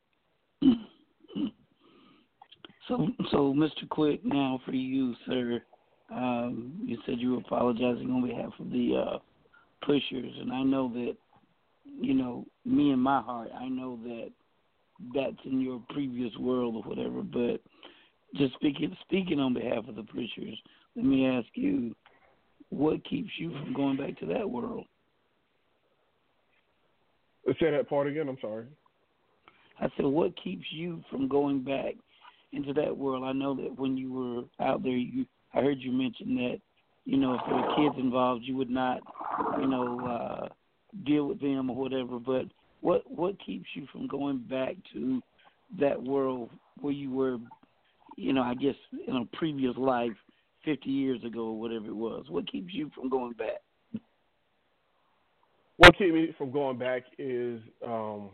So, so Mr. Quick, now for you, sir. Um, you said you were apologizing on behalf of the uh, pushers, and I know that you know, me in my heart, I know that that's in your previous world or whatever. But just speaking speaking on behalf of the preachers, let me ask you, what keeps you from going back to that world? Say that part again. I'm sorry. I said, what keeps you from going back into that world? I know that when you were out there, you I heard you mention that, you know, if there were kids involved, you would not, you know, uh, deal with them or whatever. But what what keeps you from going back to that world where you were, you know, I guess in a previous life, fifty years ago or whatever it was? What keeps you from going back? What keeps me from going back is um,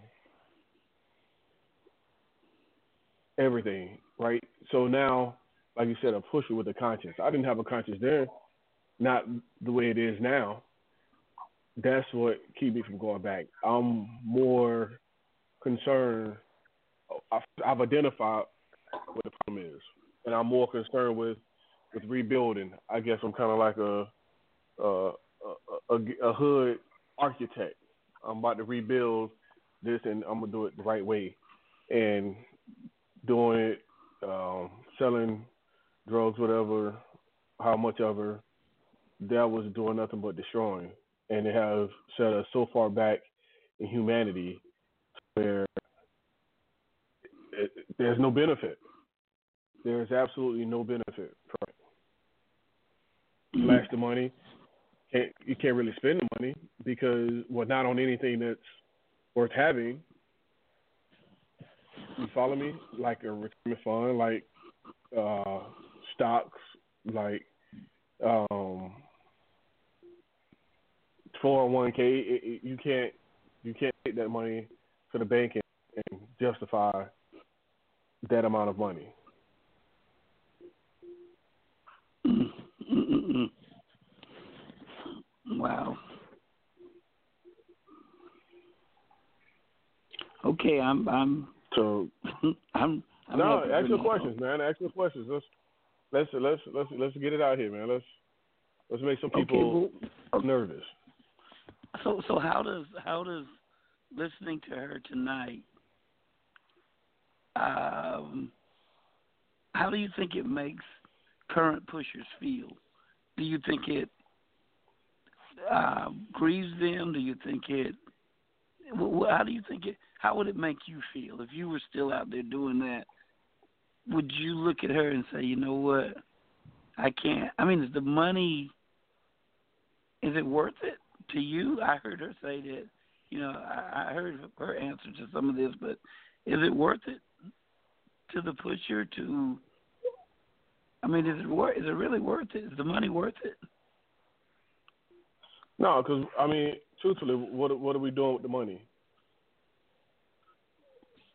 everything, right? So now, like you said, a pusher with a conscience. I didn't have a conscience then. not the way it is now, that's what keep me from going back. I'm more concerned. I've, I've identified what the problem is, and I'm more concerned with with rebuilding. I guess I'm kind of like a a, a a hood architect. I'm about to rebuild this, and I'm gonna do it the right way, and doing it, um, selling drugs, whatever, how much ever, that was doing nothing but destroying, and it have set us so far back in humanity where it, there's no benefit. There's absolutely no benefit from it. Flash the money. Can't, you can't really spend the money because, well, not on anything that's worth having. You follow me? Like a retirement fund, like uh, stocks, like um, 401k. you can't you can't take that money to the bank and, and justify that amount of money. Wow. Okay, I'm I'm so I'm, I'm no. Ask your questions, man. Ask your questions. Let's let's let's let's let's get it out here, man. Let's let's make some people okay, well, nervous. So so how does how does listening to her tonight? Um, how do you think it makes current pushers feel? Do you think it uh, grieves them? Do you think it? How do you think it? How would it make you feel if you were still out there doing that? Would you look at her and say, you know what? I can't. I mean, is the money? Is it worth it to you? I heard her say that. You know, I, I heard her answer to some of this, but is it worth it to the pusher to? I mean, is it worth? Is it really worth it? Is the money worth it? No, because I mean, truthfully, what what are we doing with the money?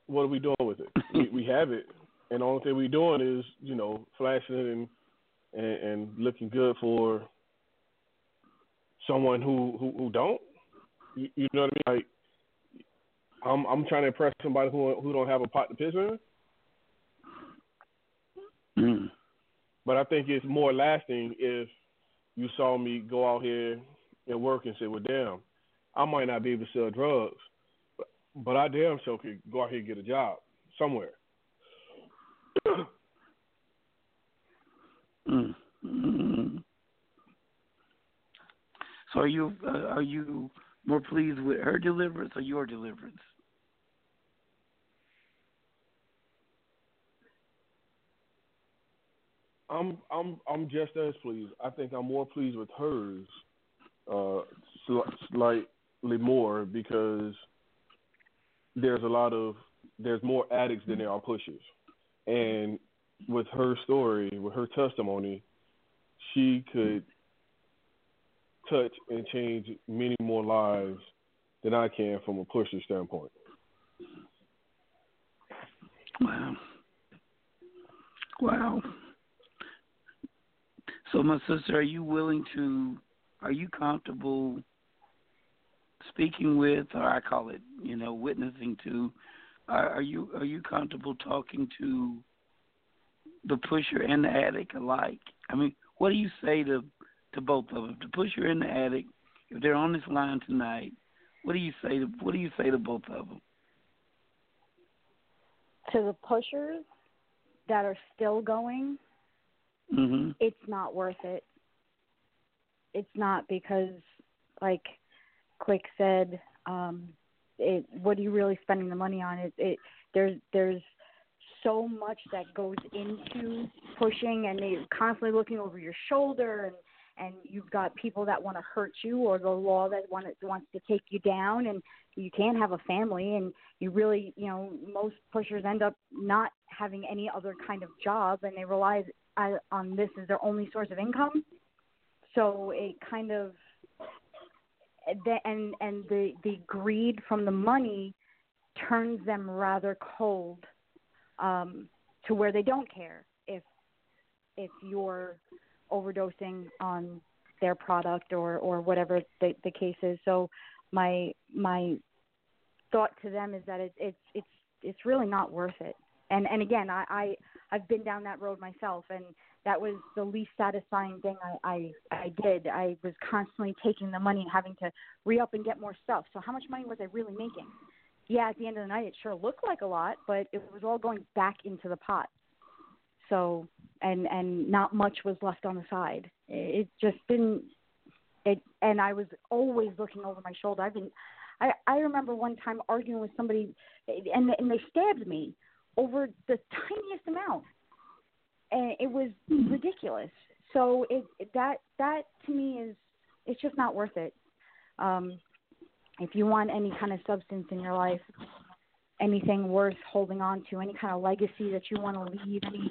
What are we doing with it? we, we have it, and the only thing we're doing is you know flashing it and and, and looking good for someone who who, who don't. You, you know what I mean? Like I'm I'm trying to impress somebody who who don't have a pot to piss in. Mm. But I think it's more lasting if you saw me go out here and work and say, well, damn, I might not be able to sell drugs, but, but I damn sure could go out here and get a job somewhere. mm. So are you uh, are you more pleased with her deliverance or your deliverance? I'm I'm I'm just as pleased. I think I'm more pleased with hers uh, slightly more because there's a lot of there's more addicts than there are pushers, and with her story, with her testimony, she could touch and change many more lives than I can from a pusher standpoint. Wow. Wow. So, my sister, are you willing to are you comfortable speaking with, or I call it, you know, witnessing to? Are, are you are you comfortable talking to the pusher and the addict alike? I mean, what do you say to to both of them, the pusher in the attic. If they're on this line tonight, what do you say to what do you say to both of them? To the pushers that are still going, mm-hmm. it's not worth it it's not because like Quick said, um, it what are you really spending the money on? It, it there's there's so much that goes into pushing and they're constantly looking over your shoulder and and you've got people that want to hurt you or the law that want wants to take you down and you can't have a family and you really you know most pushers end up not having any other kind of job and they rely on this as their only source of income. So it kind of and and the the greed from the money turns them rather cold um, to where they don't care if if you're overdosing on their product or or whatever the the case is. So my my thought to them is that it, it's it's it's really not worth it. And and again, I, I I've been down that road myself, and that was the least satisfying thing I I, I did. I was constantly taking the money and having to re up and get more stuff. So how much money was I really making? Yeah, at the end of the night, it sure looked like a lot, but it was all going back into the pot. So and and not much was left on the side. It just didn't. It and I was always looking over my shoulder. I've been. I I remember one time arguing with somebody, and and they stabbed me over the tiniest amount, and it was ridiculous. So it that that to me is it's just not worth it. Um, if you want any kind of substance in your life, anything worth holding on to, any kind of legacy that you want to leave, any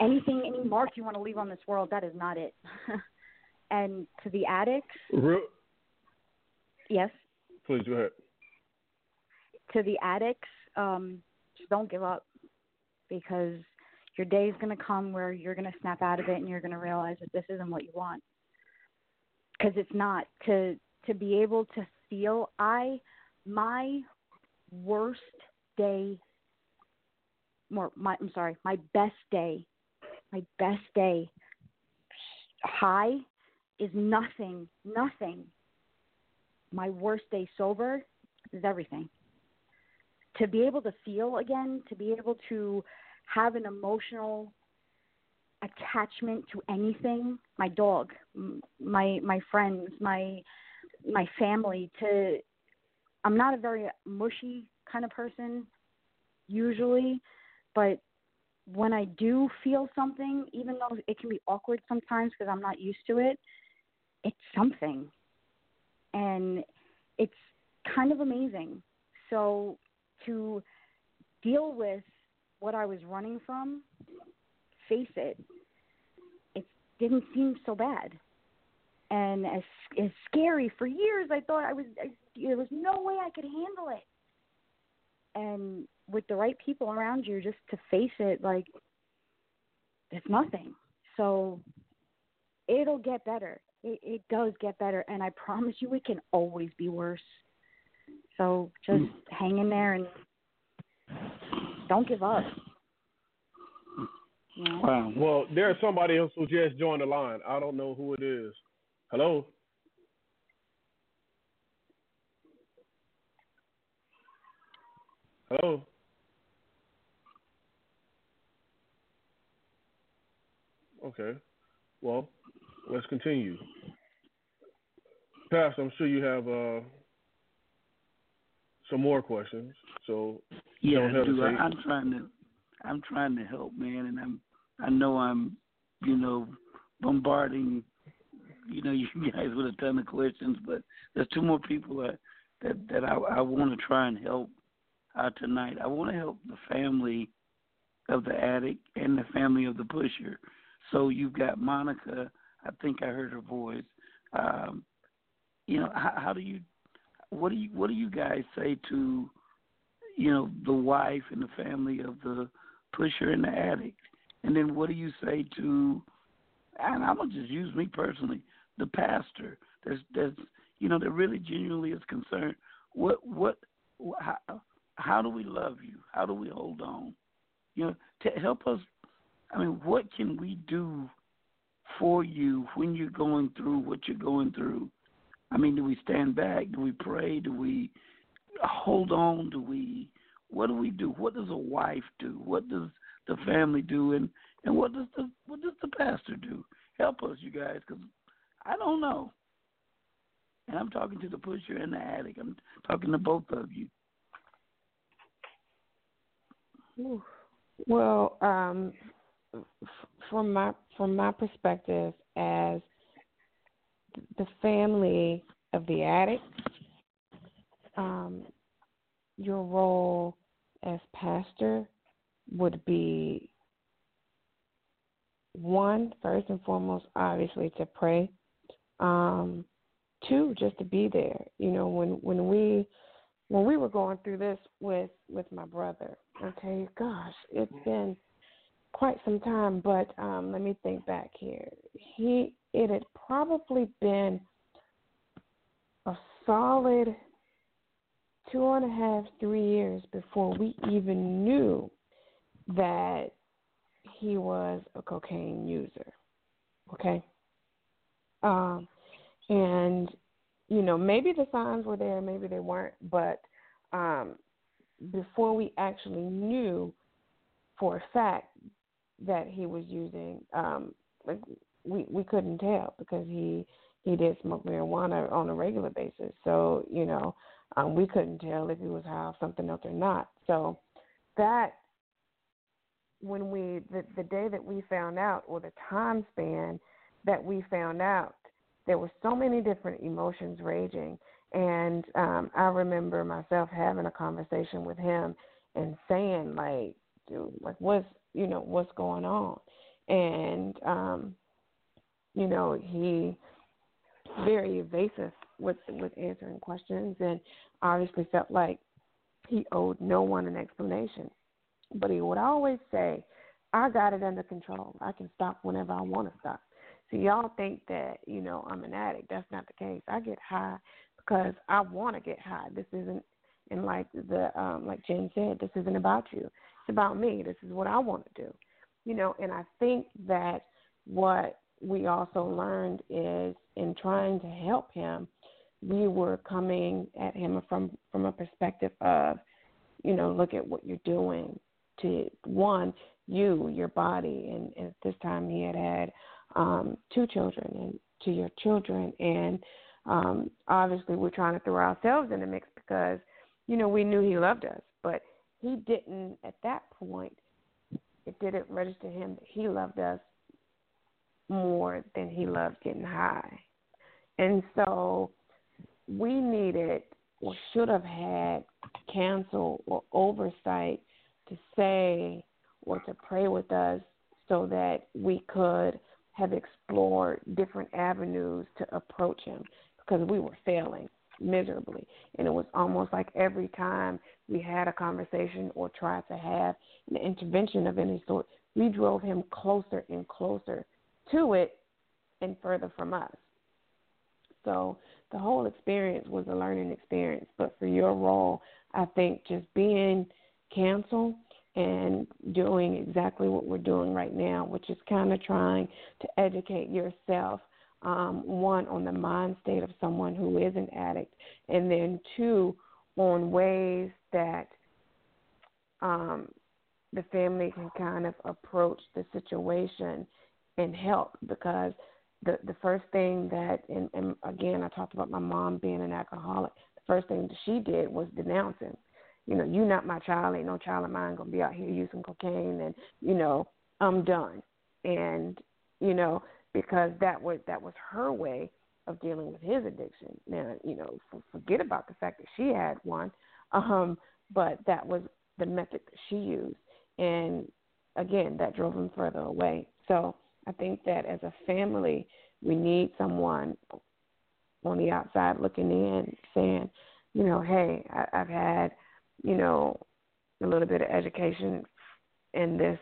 anything, any mark you want to leave on this world, that is not it. and to the addicts, Real, yes, please go ahead. to the addicts, um, just don't give up because your day is going to come where you're going to snap out of it and you're going to realize that this isn't what you want. Because it's not to to be able to feel I my worst day more my I'm sorry, my best day, my best day high is nothing, nothing. My worst day sober is everything. To be able to feel again, to be able to have an emotional attachment to anything, my dog, my my friends, my my family to I'm not a very mushy kind of person usually, but when I do feel something, even though it can be awkward sometimes because I'm not used to it, it's something. And it's kind of amazing. So to deal with what I was running from, face it, it didn't seem so bad. And as as scary for years, I thought I was. I, there was no way I could handle it. And with the right people around you, just to face it, like it's nothing. So it'll get better. It, it does get better, and I promise you, it can always be worse. So just hmm. hang in there and don't give up. You know? Wow. Well, there's somebody else who just joined the line. I don't know who it is. Hello. Hello. Okay. Well, let's continue. Pastor, I'm sure you have uh, some more questions. So Yeah, Don't I do. I, I'm trying to, I'm trying to help, man, and I'm, I know I'm, you know, bombarding, you know, you guys with a ton of questions, but there's two more people that that that I, I want to try and help uh, tonight. I want to help the family of the addict and the family of the pusher. So you've got Monica. I think I heard her voice. Um, you know, how, how do you, what do you, what do you guys say to, you know, the wife and the family of the pusher and the addict? And then what do you say to, and I'm gonna just use me personally, the pastor. There's, there's, you know, that really genuinely is concerned. What, what, how, how do we love you? How do we hold on? You know, to help us. I mean, what can we do for you when you're going through what you're going through? I mean, do we stand back? Do we pray? Do we hold on? Do we? What do we do? What does a wife do? What does the family do? And and what does the what does the pastor do? Help us, you guys, because I don't know. And I'm talking to the pusher and the addict. I'm talking to both of you. Well, um, from my from my perspective, as the family of the addict, um, your role as pastor would be one, first and foremost, obviously to pray. Um, two, just to be there. You know, when when we when we were going through this with with my brother, okay, gosh, it's been quite some time, but um, let me think back here. He it had probably been a solid two and a half, three years before we even knew that he was a cocaine user. Okay. Um, and you know, maybe the signs were there, maybe they weren't, but um, before we actually knew for a fact that he was using, um, like we we couldn't tell because he he did smoke marijuana on a regular basis. So you know, um, we couldn't tell if he was high off something else or not. So that when we the the day that we found out or the time span that we found out there were so many different emotions raging and um i remember myself having a conversation with him and saying like dude like what's you know what's going on and um you know he very evasive with with answering questions and obviously felt like he owed no one an explanation but he would always say i got it under control i can stop whenever i want to stop So y'all think that, you know, I'm an addict. That's not the case. I get high because I want to get high. This isn't, and like the, um, like Jen said, this isn't about you. It's about me. This is what I want to do. You know, and I think that what we also learned is in trying to help him, we were coming at him from from a perspective of, you know, look at what you're doing to one you, your body, and, at this time he had had um, two children and to your children. And um, obviously, we're trying to throw ourselves in the mix because, you know, we knew he loved us, but he didn't at that point. It didn't register him that he loved us more than he loved getting high. And so we needed or should have had counsel or oversight to say or to pray with us so that we could have explored different avenues to approach him because we were failing miserably. And it was almost like every time we had a conversation or tried to have an intervention of any sort, we drove him closer and closer to it and further from us. So the whole experience was a learning experience. But for your role, I think just being canceled and doing exactly what we're doing right now, which is kind of trying to educate yourself. Um, one, on the mind state of someone who is an addict, and then two, on ways that um, the family can kind of approach the situation and help because the the first thing that and, and again I talked about my mom being an alcoholic. The first thing that she did was denounce him you know, you not my child, ain't no child of mine gonna be out here using cocaine and, you know, I'm done. And, you know, because that was that was her way of dealing with his addiction. Now, you know, forget about the fact that she had one, um, but that was the method that she used. And again, that drove him further away. So I think that as a family, we need someone on the outside looking in saying, you know, hey, I, I've had you know, a little bit of education in this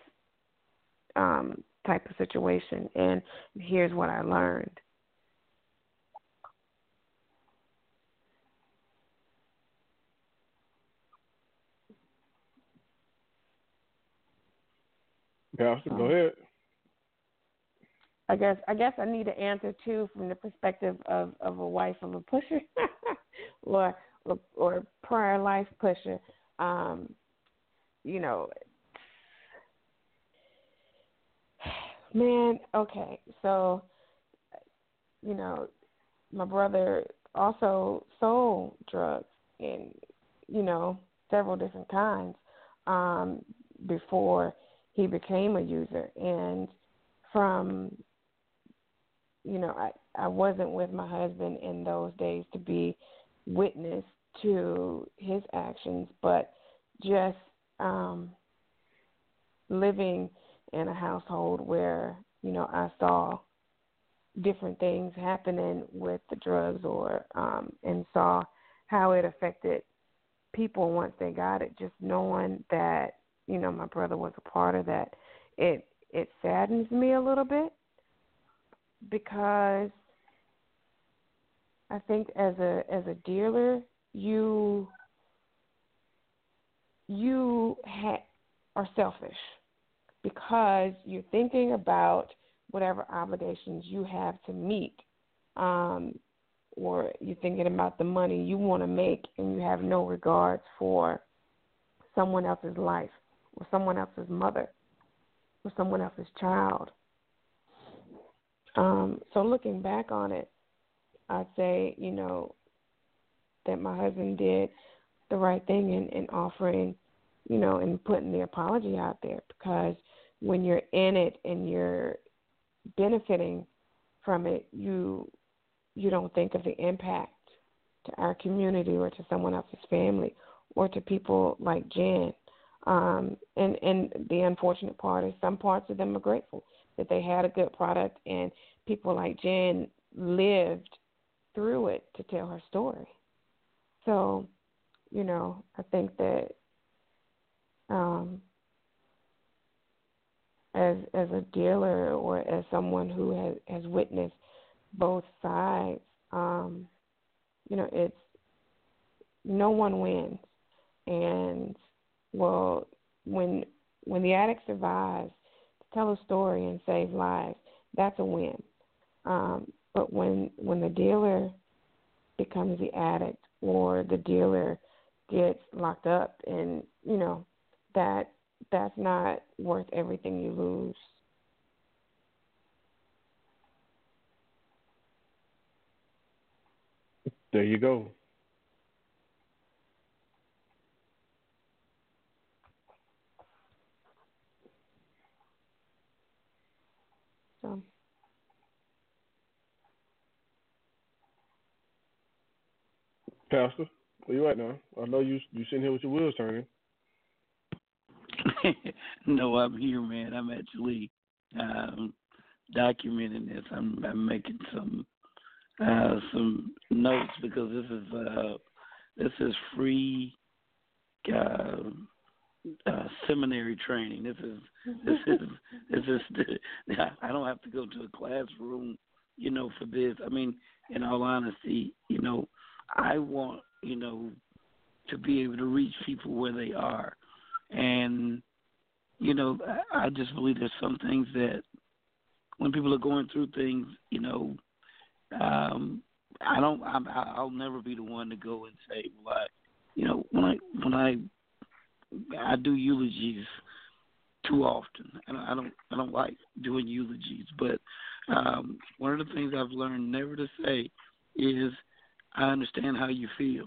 um, type of situation. And here's what I learned. Pastor, go ahead. I guess I guess I need an answer too from the perspective of, of a wife of a pusher or or, or prior life pusher, um, you know, man, okay, so, you know, my brother also sold drugs and, you know, several different kinds um, before he became a user. And from, you know, I, I wasn't with my husband in those days to be witness to his actions, but just um, living in a household where you know I saw different things happening with the drugs, or um, and saw how it affected people once they got it. Just knowing that you know my brother was a part of that, it it saddens me a little bit because I think as a as a dealer, you you ha- are selfish because you're thinking about whatever obligations you have to meet, um, or you're thinking about the money you want to make, and you have no regards for someone else's life, or someone else's mother, or someone else's child. Um, so looking back on it, I'd say, you know, that my husband did the right thing in, in offering, you know, and putting the apology out there because when you're in it and you're benefiting from it, you you don't think of the impact to our community or to someone else's family or to people like Jen. Um, and and the unfortunate part is some parts of them are grateful that they had a good product and people like Jen lived through it to tell her story. So, you know, I think that um, as as a dealer or as someone who has has witnessed both sides, um, you know, it's no one wins, and well, when when the addict survives to tell a story and save lives, that's a win. Um, but when when the dealer becomes the addict or the dealer gets locked up and you know that that's not worth everything you lose. There you go. So Pastor, where you at now? I know you you sitting here with your wheels turning. no, I'm here, man. I'm actually um, documenting this. I'm, I'm making some uh, some notes because this is uh, this is free uh, uh, seminary training. This is this is this is. I don't have to go to a classroom, you know, for this. I mean, in all honesty, you know, I want you know to be able to reach people where they are and you know I just believe there's some things that when people are going through things, you know, um, I don't. I'm, I'll never be the one to go and say, I, you know, when I when I I do eulogies too often, and I don't I don't like doing eulogies, but um, one of the things I've learned never to say is, I understand how you feel.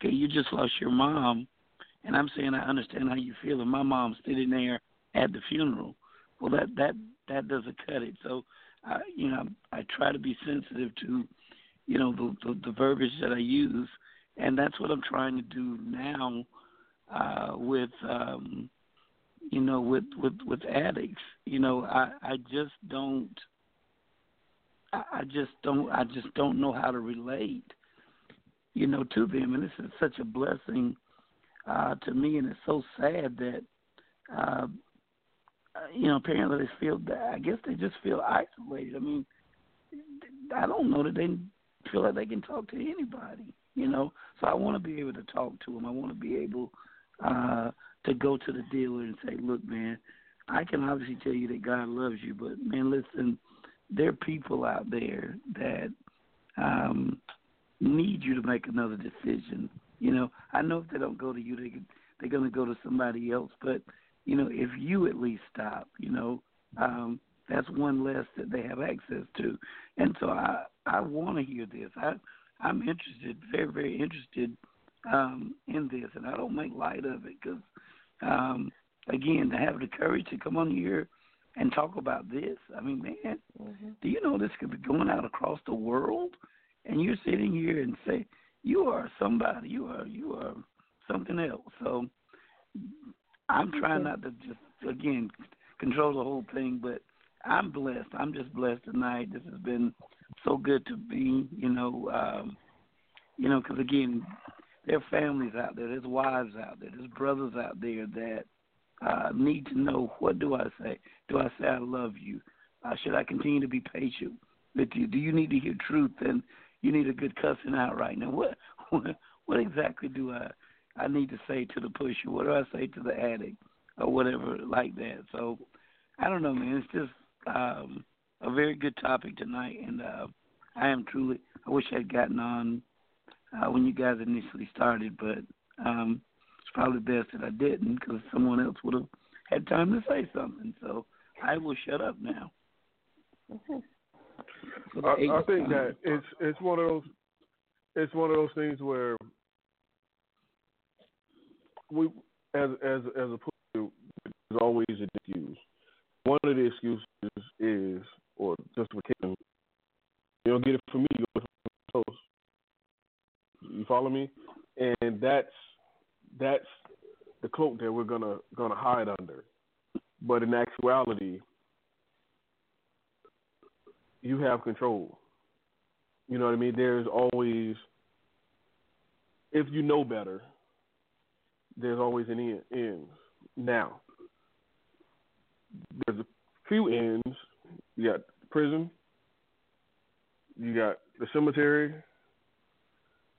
Okay, you just lost your mom, and I'm saying I understand how you feel, and my mom's sitting there at the funeral. Well, that that that doesn't cut it. So, I, you know, I try to be sensitive to, you know, the, the the verbiage that I use, and that's what I'm trying to do now uh, with, um, you know, with with with addicts. You know, I I just don't. I just don't. I just don't know how to relate, you know, to them, and this is such a blessing uh, to me, and it's so sad that, uh, you know, apparently they feel that. I guess they just feel isolated. I mean, I don't know that they feel like they can talk to anybody. You know, so I want to be able to talk to them. I want to be able uh, to go to the dealer and say, "Look, man, I can obviously tell you that God loves you, but man, listen, there are people out there that um, need you to make another decision you know, I know if they don't go to you, they they're going to go to somebody else. But you know, if you at least stop, you know, um, that's one less that they have access to. And so I I want to hear this. I I'm interested, very very interested um, in this, and I don't make light of it because um, again, to have the courage to come on here and talk about this. I mean, man, mm-hmm. do you know this could be going out across the world? And you're sitting here and say, you are somebody. You are you are something else. So I'm trying not to just again control the whole thing, but I'm blessed. I'm just blessed tonight. This has been so good to be. You know, um, you know, because again, there are families out there. There's wives out there. There's brothers out there that uh, need to know what do I say? Do I say I love you? Uh, should I continue to be patient with you? Do you need to hear truth and you need a good cussing out right now? What what, what exactly do I I need to say to the pusher? What do I say to the addict or whatever like that? So I don't know, man. It's just um, a very good topic tonight, and uh, I am truly. I wish I'd gotten on uh, when you guys initially started, but um, it's probably best that I didn't because someone else would have had time to say something. So I will shut up now. I, I think that it's it's one of those it's one of those things where we as as as a there's always an excuse. One of the excuses is or justification. You don't get it from me, you get it from. You follow me? And that's that's the cloak that we're gonna gonna hide under. But in actuality, you have control. You know what I mean? There's always, if you know better, there's always an end. Now, there's a few ends. You got prison, you got the cemetery,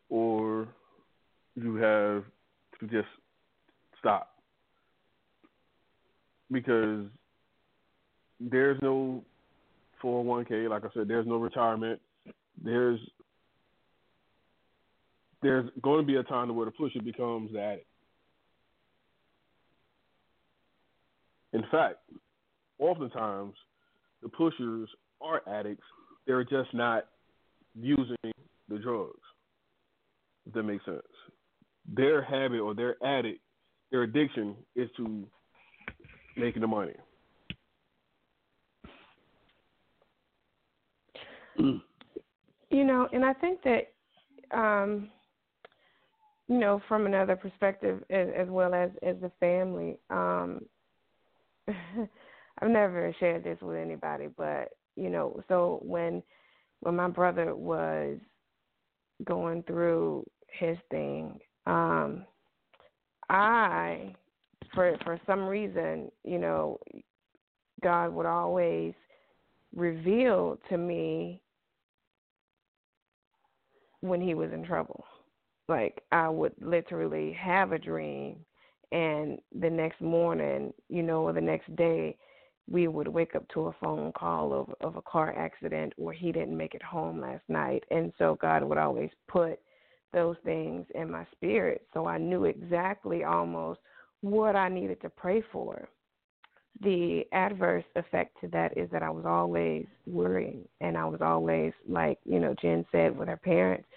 or you have to just stop because there's no 401k. Like I said, there's no retirement. There's there's going to be a time where the pusher becomes the addict. In fact, oftentimes the pushers are addicts. They're just not using the drugs. If that makes sense. Their habit or their addict, their addiction is to making the money. You know, and I think that, um, you know, from another perspective, as, as well as as the family, um, I've never shared this with anybody, but you know, so when when my brother was going through his thing, um, I, for for some reason, you know, God would always reveal to me when he was in trouble. Like I would literally have a dream and the next morning, you know, or the next day we would wake up to a phone call of of a car accident or he didn't make it home last night. And so God would always put those things in my spirit so I knew exactly almost what I needed to pray for. The adverse effect to that is that I was always worrying and I was always like, you know, Jen said with her parents,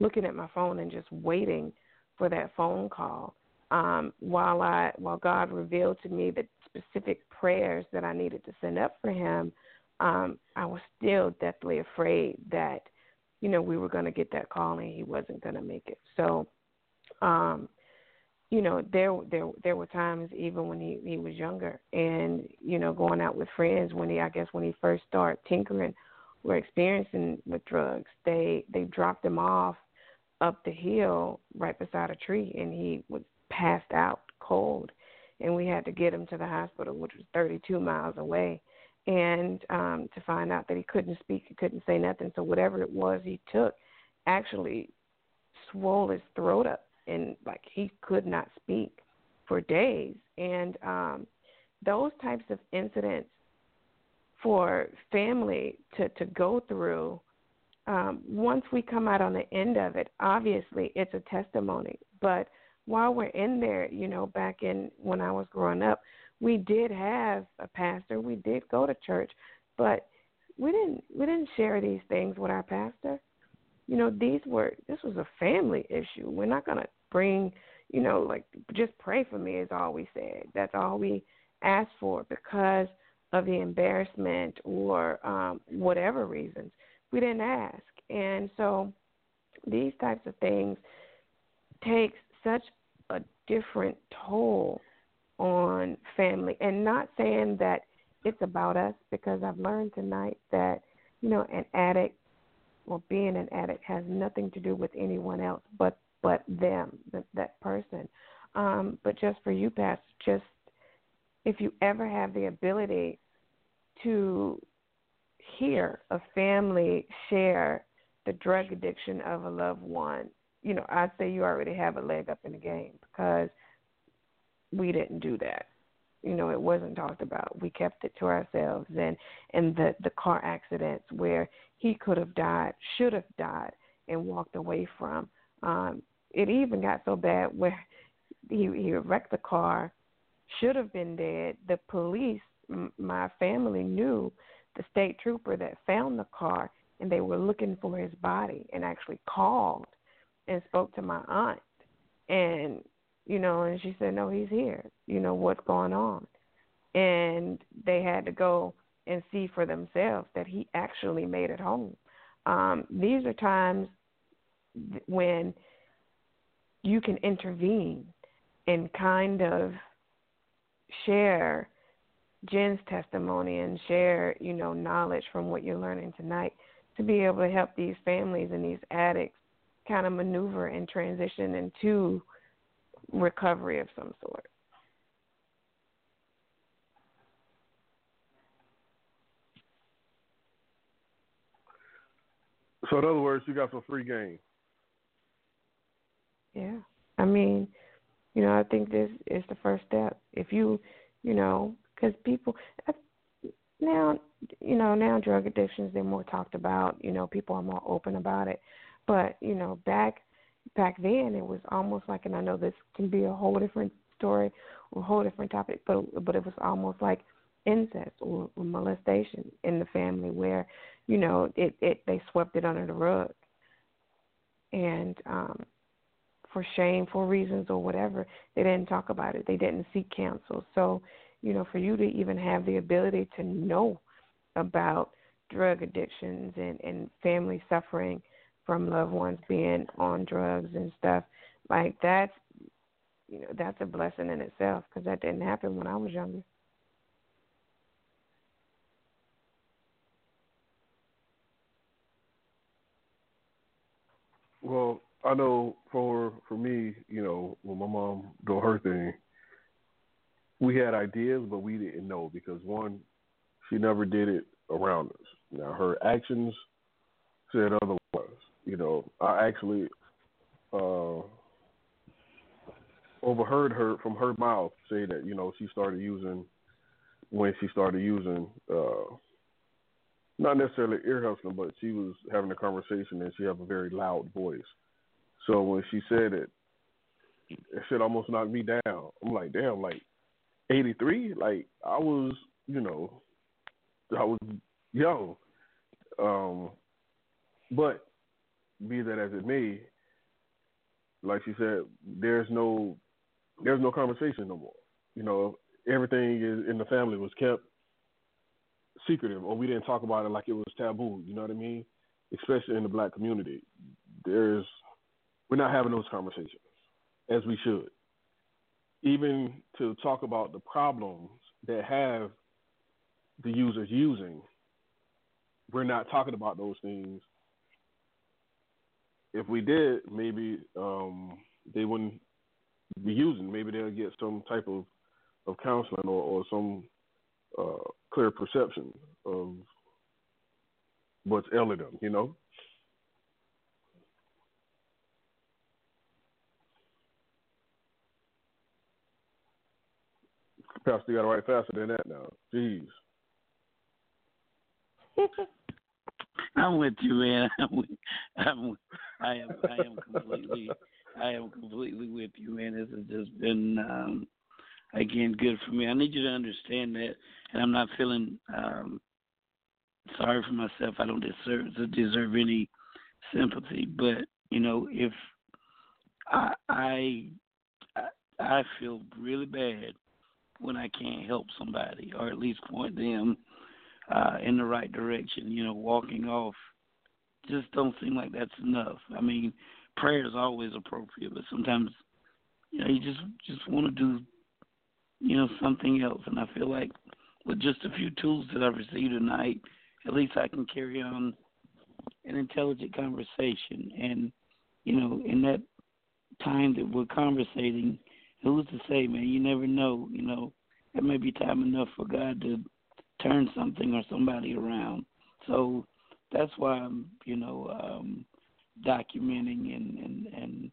looking at my phone and just waiting for that phone call. Um, while I while God revealed to me the specific prayers that I needed to send up for him, um, I was still deathly afraid that, you know, we were going to get that call and he wasn't going to make it. So, um, you know, there there there were times even when he he was younger, and you know, going out with friends when he I guess when he first started tinkering or experiencing with drugs, they they dropped him off up the hill right beside a tree, and he was passed out cold and we had to get him to the hospital, which was 32 miles away, and um, to find out that he couldn't speak, he couldn't say nothing. So whatever it was he took, actually swole his throat up, and like he could not speak for days. And um, those types of incidents for family to to go through. Um, once we come out on the end of it, obviously it's a testimony, but while we're in there, you know, back in when I was growing up, we did have a pastor. We did go to church, but we didn't we didn't share these things with our pastor. You know, these were this was a family issue. We're not gonna bring, you know, like just pray for me is all we said. That's all we asked for because of the embarrassment or um whatever reasons. We didn't ask. And so these types of things takes such different toll on family. And not saying that it's about us because I've learned tonight that, you know, an addict or being an addict has nothing to do with anyone else but but them, that, that person. Um, but just for you, Pastor, just if you ever have the ability to hear a family share the drug addiction of a loved one, you know, I'd say you already have a leg up in the game because we didn't do that. You know, it wasn't talked about. We kept it to ourselves and and the the car accidents where he could have died, should have died and walked away from. Um it even got so bad where he he wrecked the car, should have been dead. The police, m- my family knew the state trooper that found the car, and they were looking for his body, and actually called and spoke to my aunt, and you know, and she said, no, he's here. You know what's going on, and they had to go and see for themselves that he actually made it home. Um, these are times when you can intervene and kind of share Jen's testimony and share, you know, knowledge from what you're learning tonight to be able to help these families and these addicts kind of maneuver and transition into recovery of some sort. So, in other words, you got some free game. Yeah. I mean, you know, I think this is the first step. If you, you know, because people now, you know, now drug addictions they're more talked about. You know, people are more open about it. But you know, back back then it was almost like, and I know this can be a whole different story, or a whole different topic, but but it was almost like incest or, or molestation in the family where, you know, it it they swept it under the rug. And um for shameful reasons or whatever, they didn't talk about it. They didn't seek counsel. So, you know, for you to even have the ability to know about drug addictions and, and family suffering from loved ones being on drugs and stuff, like that's, you know, that's a blessing in itself because that didn't happen when I was younger. Well, I know for for me, you know, when my mom do her thing, we had ideas, but we didn't know because one, she never did it around us. Now her actions said otherwise. You know, I actually uh, overheard her from her mouth say that you know she started using when she started using uh, not necessarily ear hustling, but she was having a conversation and she have a very loud voice. So when she said it, it should almost knock me down. I'm like, damn, like 83, like I was, you know, I was young. Um, but be that as it may, like she said, there's no, there's no conversation no more. You know, everything is, in the family was kept secretive, or we didn't talk about it like it was taboo. You know what I mean? Especially in the black community, there's we're not having those conversations as we should. Even to talk about the problems that have the users using, we're not talking about those things. If we did, maybe um, they wouldn't be using. Maybe they'll get some type of, of counseling or, or some uh, clear perception of what's ailing them, you know? Pastor, you got to write faster than that now. Jeez. I'm with you, man. I'm, with, I'm I am I am completely I am completely with you, man. This has just been um again good for me. I need you to understand that and I'm not feeling um sorry for myself. I don't deserve to deserve any sympathy, but you know, if I I I feel really bad when I can't help somebody or at least point them uh, in the right direction. You know, walking off just don't seem like that's enough. I mean, prayer is always appropriate, but sometimes you know you just just want to do you know something else. And I feel like with just a few tools that I've received tonight, at least I can carry on an intelligent conversation. And you know, in that time that we're conversating, who's to say, man? You never know. You know, it may be time enough for God to turn something or somebody around. So that's why I'm, you know, um, documenting and and and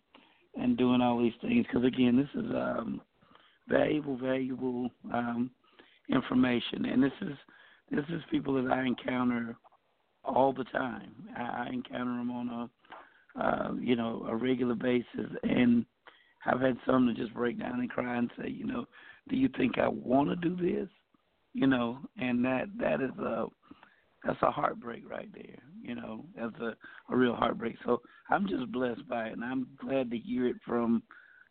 and doing all these things because again, this is um, valuable, valuable um, information, and this is this is people that I encounter all the time. I, I encounter them on a uh, you know a regular basis, and I've had some to just break down and cry and say, you know, do you think I want to do this? You know, and that that is a that's a heartbreak right there. You know, that's a a real heartbreak. So I'm just blessed by it, and I'm glad to hear it from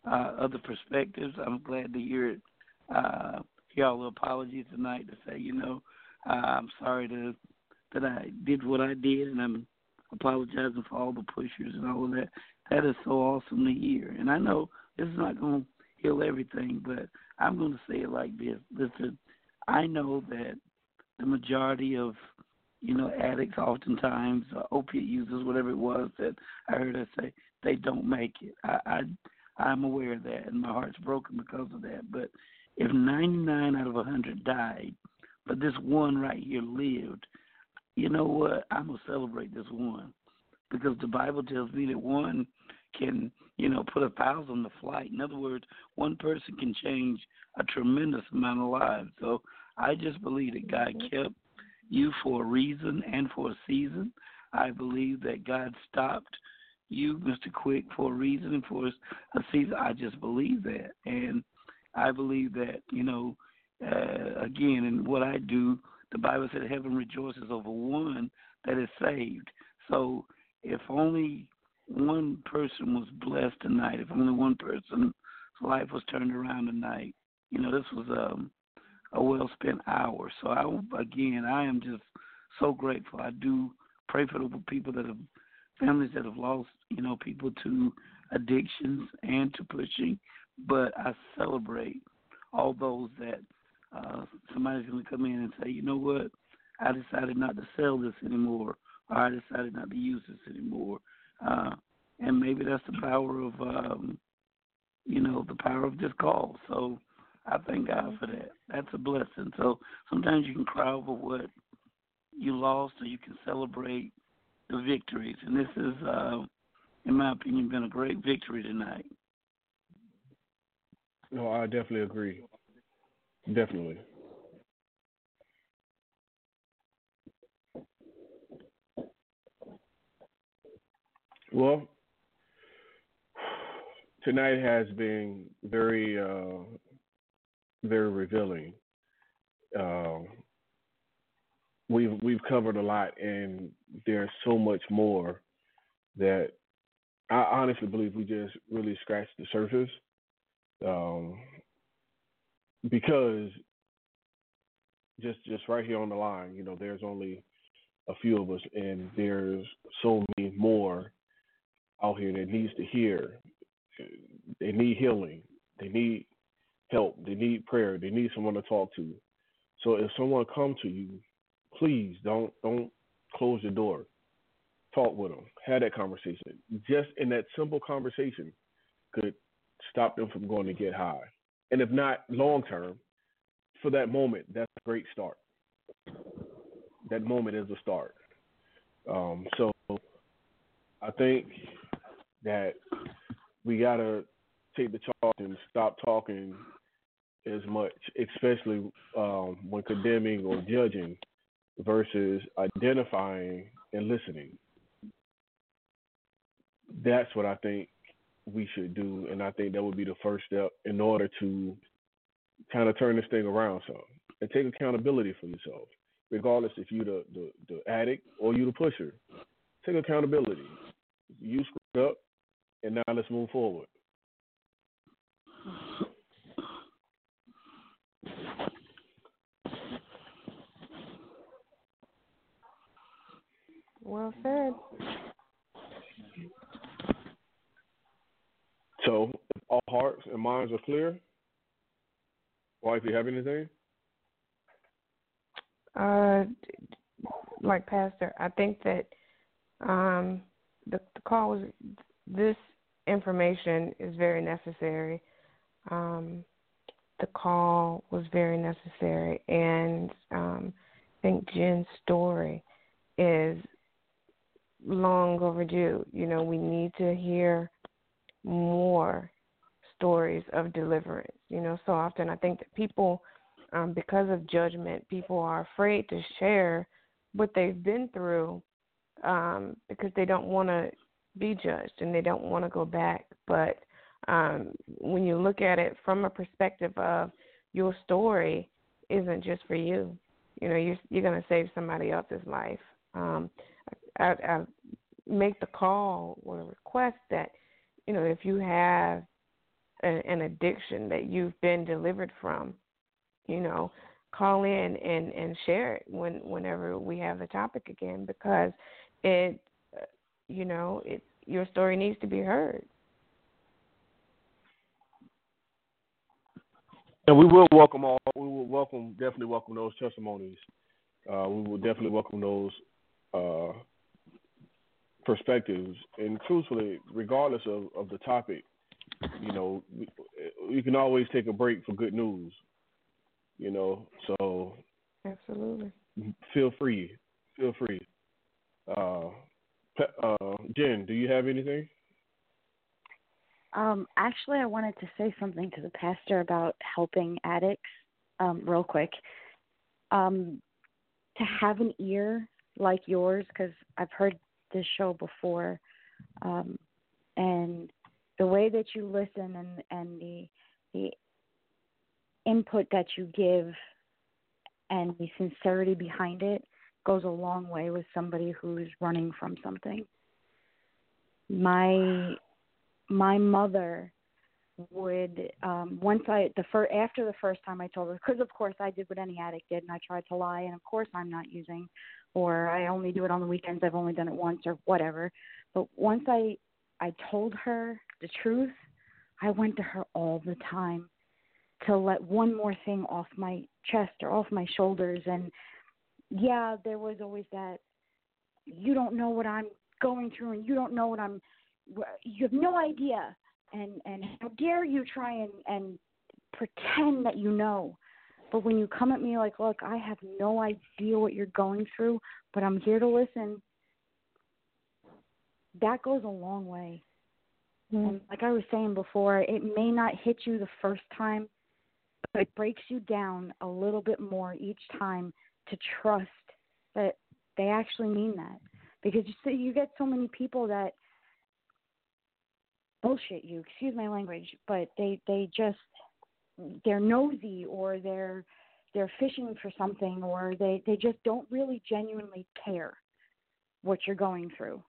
uh, other perspectives. I'm glad to hear it. Uh, hear all the apologies tonight to say, you know, uh, I'm sorry to that I did what I did, and I'm apologizing for all the pushers and all of that. That is so awesome to hear. And I know this is not going to heal everything, but I'm going to say it like this: Listen, I know that the majority of you know addicts, oftentimes uh, opiate users, whatever it was that I heard her say, they don't make it. I, I I'm aware of that, and my heart's broken because of that. But if 99 out of 100 died, but this one right here lived, you know what? I'm gonna celebrate this one because the Bible tells me that one can, you know, put a thousand to flight. In other words, one person can change a tremendous amount of lives. So I just believe that God mm-hmm. kept you for a reason and for a season. I believe that God stopped you, Mr. Quick, for a reason and for a season. I just believe that, and I believe that you know, uh, again, in what I do, the Bible said heaven rejoices over one that is saved. So if only one person was blessed tonight, if only one person's life was turned around tonight, you know, this was um, a well spent hour. So I again, I am just so grateful. I do pray for the people that have families that have lost, you know, people to addictions and to pushing, but I celebrate all those that uh, somebody's going to come in and say, you know what, I decided not to sell this anymore, or I decided not to use this anymore. Uh, and maybe that's the power of, um, you know, the power of this call. So I thank God for that. That's a blessing. So sometimes you can cry over what you lost, or you can celebrate the victories. And this is, uh, in my opinion, been a great victory tonight. No, I definitely agree. Definitely. Well, tonight has been very, uh, very revealing. Uh, we've we've covered a lot, and there's so much more that I honestly believe we just really scratched the surface. Um, because just just right here on the line, you know, there's only a few of us, and there's so many more out here that needs to hear. They need healing. They need help. They need prayer. They need someone to talk to. So if someone come to you, please don't don't close your door. Talk with them. Have that conversation. Just in that simple conversation could stop them from going to get high. And if not long term, for that moment, that's a great start. That moment is a start. Um, so I think that we gotta take the charge and stop talking as much, especially um, when condemning or judging, versus identifying and listening. That's what I think we should do, and I think that would be the first step in order to kind of turn this thing around some and take accountability for yourself, regardless if you the, the the addict or you're the pusher. Take accountability. You screwed up, and now let's move forward. Well said. So, if all hearts and minds are clear, why, wife, you have anything? Uh, like Pastor, I think that um, the, the call was this information is very necessary. Um, the call was very necessary, and um, I think Jen's story is long overdue. You know, we need to hear more stories of deliverance. You know, so often I think that people, um, because of judgment, people are afraid to share what they've been through um, because they don't want to be judged and they don't want to go back. But um, when you look at it from a perspective of your story isn't just for you, you know, you're you're going to save somebody else's life. Um, I, I make the call or request that you know if you have a, an addiction that you've been delivered from, you know, call in and and share it when whenever we have the topic again because it you know it your story needs to be heard and we will welcome all we will welcome definitely welcome those testimonies uh, we will definitely welcome those uh, perspectives and truthfully regardless of, of the topic you know you can always take a break for good news you know. So absolutely, feel free, feel free. Uh, uh, Jen, do you have anything? Um, actually, I wanted to say something to the pastor about helping addicts, um, real quick. Um, to have an ear like yours, because I've heard this show before, um, and the way that you listen and and the the input that you give and the sincerity behind it goes a long way with somebody who's running from something. My my mother would um once I the first after the first time I told her because of course I did what any addict did and I tried to lie and of course I'm not using or I only do it on the weekends I've only done it once or whatever but once I I told her the truth I went to her all the time to let one more thing off my chest or off my shoulders and yeah there was always that you don't know what i'm going through and you don't know what i'm you have no idea. And and how dare you try and and pretend that you know. But when you come at me like look i have no idea what you're going through but i'm here to listen that goes a long way. Mm. and like i was saying before it may not hit you the first time but it breaks you down a little bit more each time to trust that they actually mean that. Because you see, you get so many people that bullshit you excuse my language but they they just they're nosy or they're they're fishing for something or they they just don't really genuinely care what you're going through.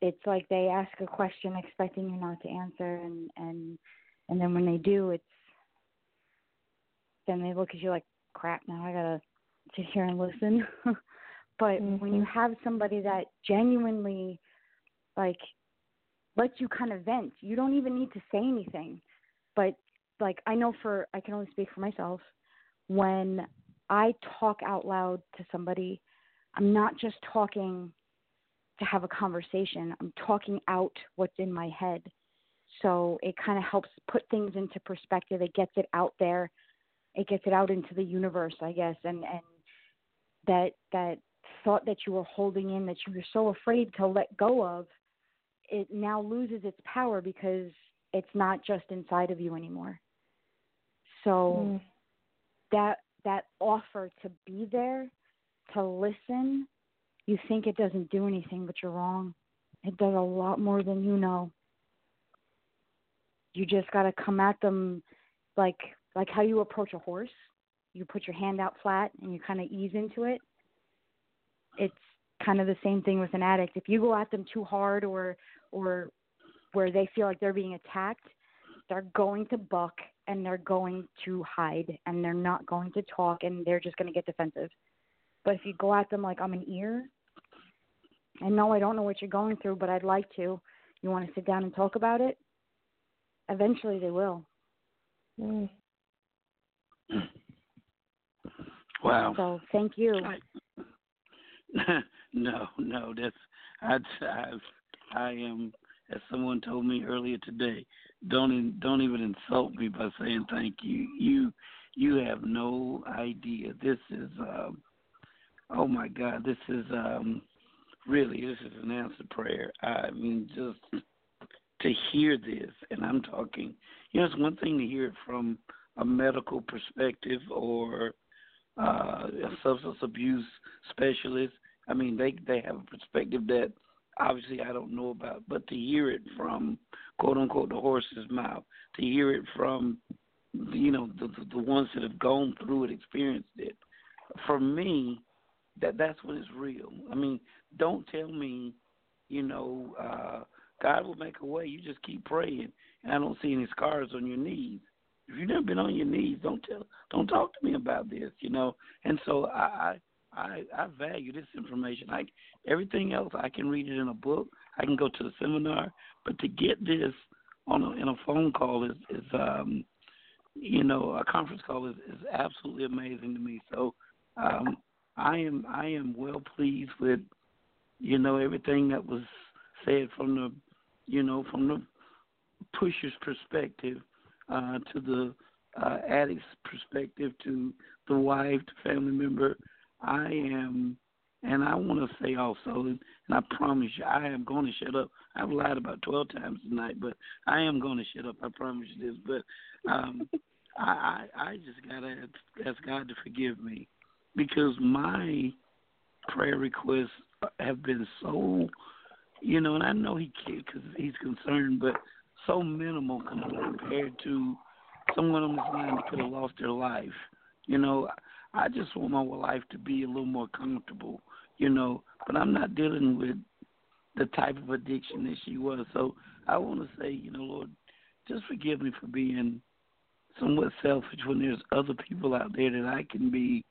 It's like they ask a question expecting you not to answer and and and then when they do it's then they look at you like crap now i gotta sit here and listen. But mm-hmm. when you have somebody that genuinely like lets you kind of vent you don't even need to say anything. But like i know for i can only speak for myself when i talk out loud to somebody i'm not just talking to have a conversation i'm talking out what's in my head. So it kind of helps put things into perspective it gets it out there it gets it out into the universe, I guess, and and that that thought that you were holding in that you were so afraid to let go of, it now loses its power because it's not just inside of you anymore. So mm. that that offer to be there, to listen, you think it doesn't do anything, but you're wrong. It does a lot more than you know. You just got to come at them like like how you approach a horse. You put your hand out flat and you kind of ease into it. It's kind of the same thing with an addict. If you go at them too hard or or where they feel like they're being attacked, they're going to buck and they're going to hide and they're not going to talk and they're just going to get defensive. But if you go at them like I'm an ear, and no, I don't know what you're going through, but I'd like to. You want to sit down and talk about it? Eventually, they will. Mm. Wow. So thank you. no, no, that's I, I, I am as someone told me earlier today, don't don't even insult me by saying thank you. You you have no idea. This is um, oh my God, this is um, really this is an answered prayer. I mean, just to hear this, and I'm talking. You know, it's one thing to hear it from a medical perspective or uh, a substance abuse specialist. I mean, they they have a perspective that obviously I don't know about, but to hear it from quote unquote the horse's mouth, to hear it from you know the the ones that have gone through it, experienced it. For me, that that's when it's real. I mean, don't tell me, you know, uh, God will make a way. You just keep praying, and I don't see any scars on your knees. If you've never been on your knees, don't tell, don't talk to me about this, you know. And so I, I, I value this information. Like everything else I can read it in a book. I can go to the seminar, but to get this on a, in a phone call is is um, you know a conference call is, is absolutely amazing to me. So um, I am I am well pleased with you know everything that was said from the you know from the pusher's perspective uh, to the uh, addict's perspective to the wife, the family member. I am, and I want to say also, and I promise you, I am going to shut up. I've lied about 12 times tonight, but I am going to shut up. I promise you this. But um, I, I, I just got to ask God to forgive me because my prayer requests have been so, you know, and I know he because he's concerned, but so minimal compared to someone on this line that could have lost their life. You know, I just want my life to be a little more comfortable, you know, but I'm not dealing with the type of addiction that she was. So I want to say, you know, Lord, just forgive me for being somewhat selfish when there's other people out there that I can be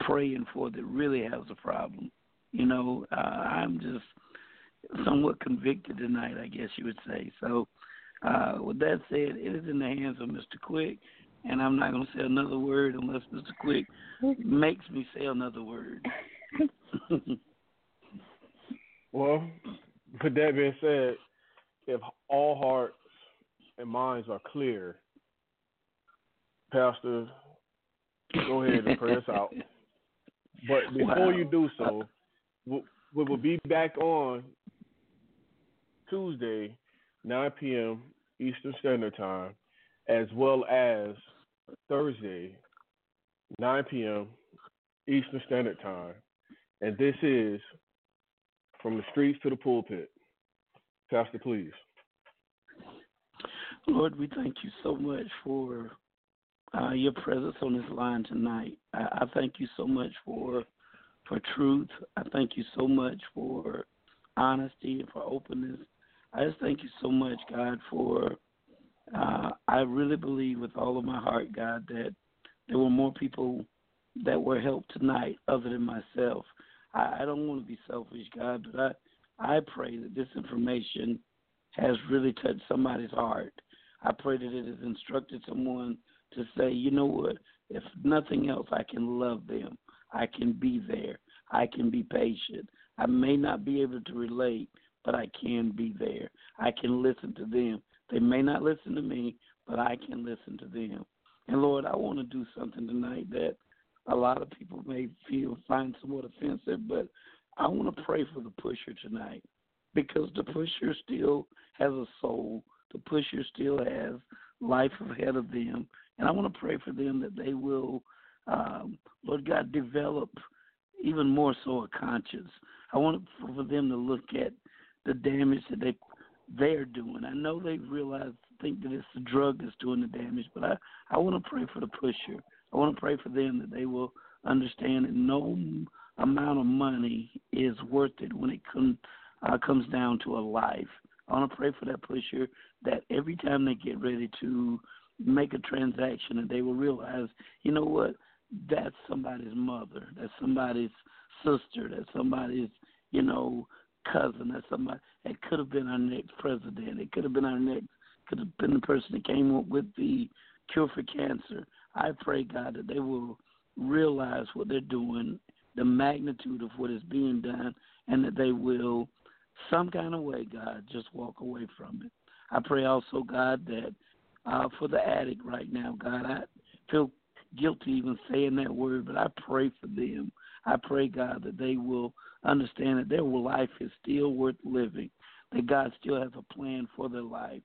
praying for that really has a problem. You know, uh, I'm just somewhat convicted tonight, I guess you would say. So, uh, with that said, it is in the hands of Mr. Quick, and I'm not going to say another word unless Mr. Quick makes me say another word. well, with that being said, if all hearts and minds are clear, Pastor, go ahead and pray us out. But before wow. you do so, we will be back on Tuesday 9 p.m. Eastern Standard Time, as well as Thursday, 9 p.m. Eastern Standard Time. And this is From the Streets to the Pulpit. Pastor, please. Lord, we thank you so much for uh, your presence on this line tonight. I, I thank you so much for for truth. I thank you so much for honesty and for openness. I just thank you so much, God, for uh, I really believe with all of my heart, God, that there were more people that were helped tonight other than myself. I, I don't want to be selfish, God, but I I pray that this information has really touched somebody's heart. I pray that it has instructed someone to say, you know what, if nothing else, I can love them. I can be there. I can be patient. I may not be able to relate, but I can be there. I can listen to them. They may not listen to me, but I can listen to them. And Lord, I want to do something tonight that a lot of people may feel find somewhat offensive, but I want to pray for the pusher tonight because the pusher still has a soul. The pusher still has life ahead of them, and I want to pray for them that they will, um, Lord God, develop even more so a conscience. I want for them to look at the damage that they they're doing. I know they realize think that it's the drug that's doing the damage, but I I want to pray for the pusher. I want to pray for them that they will understand that no amount of money is worth it when it comes uh, comes down to a life. I want to pray for that pusher that every time they get ready to make a transaction, that they will realize, you know what, that's somebody's mother, that's somebody's sister, that's somebody's, you know, cousin, that's somebody. It could have been our next president. It could have been our next. Could have been the person that came up with the cure for cancer. I pray God that they will realize what they're doing, the magnitude of what is being done, and that they will some kind of way, God, just walk away from it. I pray also, God, that uh, for the addict right now, God, I feel guilty even saying that word, but I pray for them. I pray, God, that they will understand that their life is still worth living, that God still has a plan for their life.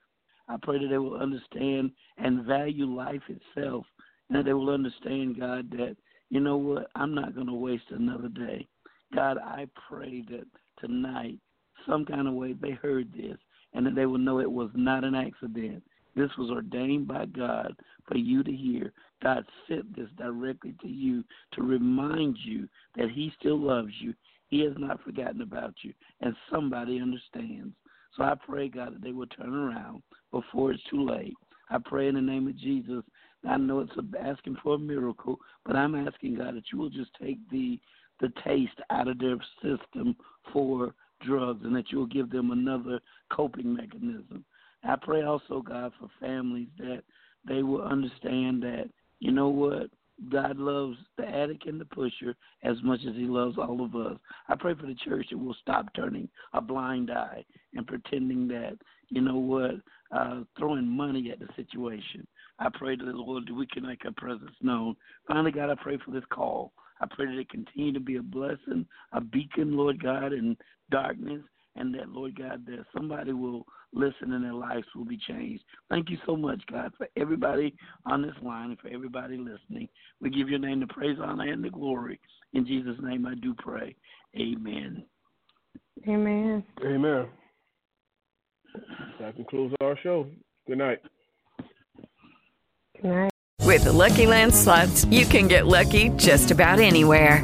I pray that they will understand and value life itself, and that they will understand, God, that, you know what, I'm not going to waste another day. God, I pray that tonight, some kind of way, they heard this, and that they will know it was not an accident. This was ordained by God for you to hear. God sent this directly to you to remind you that He still loves you. He has not forgotten about you, and somebody understands. So I pray, God, that they will turn around before it's too late. I pray in the name of Jesus. I know it's asking for a miracle, but I'm asking God that you will just take the the taste out of their system for drugs, and that you will give them another coping mechanism. I pray also, God, for families that they will understand that you know what God loves the addict and the pusher as much as He loves all of us. I pray for the church that will stop turning a blind eye and pretending that, you know what, uh, throwing money at the situation. I pray that, the Lord, that we can make our presence known. Finally, God, I pray for this call. I pray that it continue to be a blessing, a beacon, Lord God, in darkness, and that, Lord God, that somebody will listen and their lives will be changed. Thank you so much, God, for everybody on this line and for everybody listening. We give your name the praise, honor, and the glory. In Jesus' name I do pray. Amen. Amen. Amen. That concludes our show. Good night. Good night. With the Lucky Land slots, you can get lucky just about anywhere.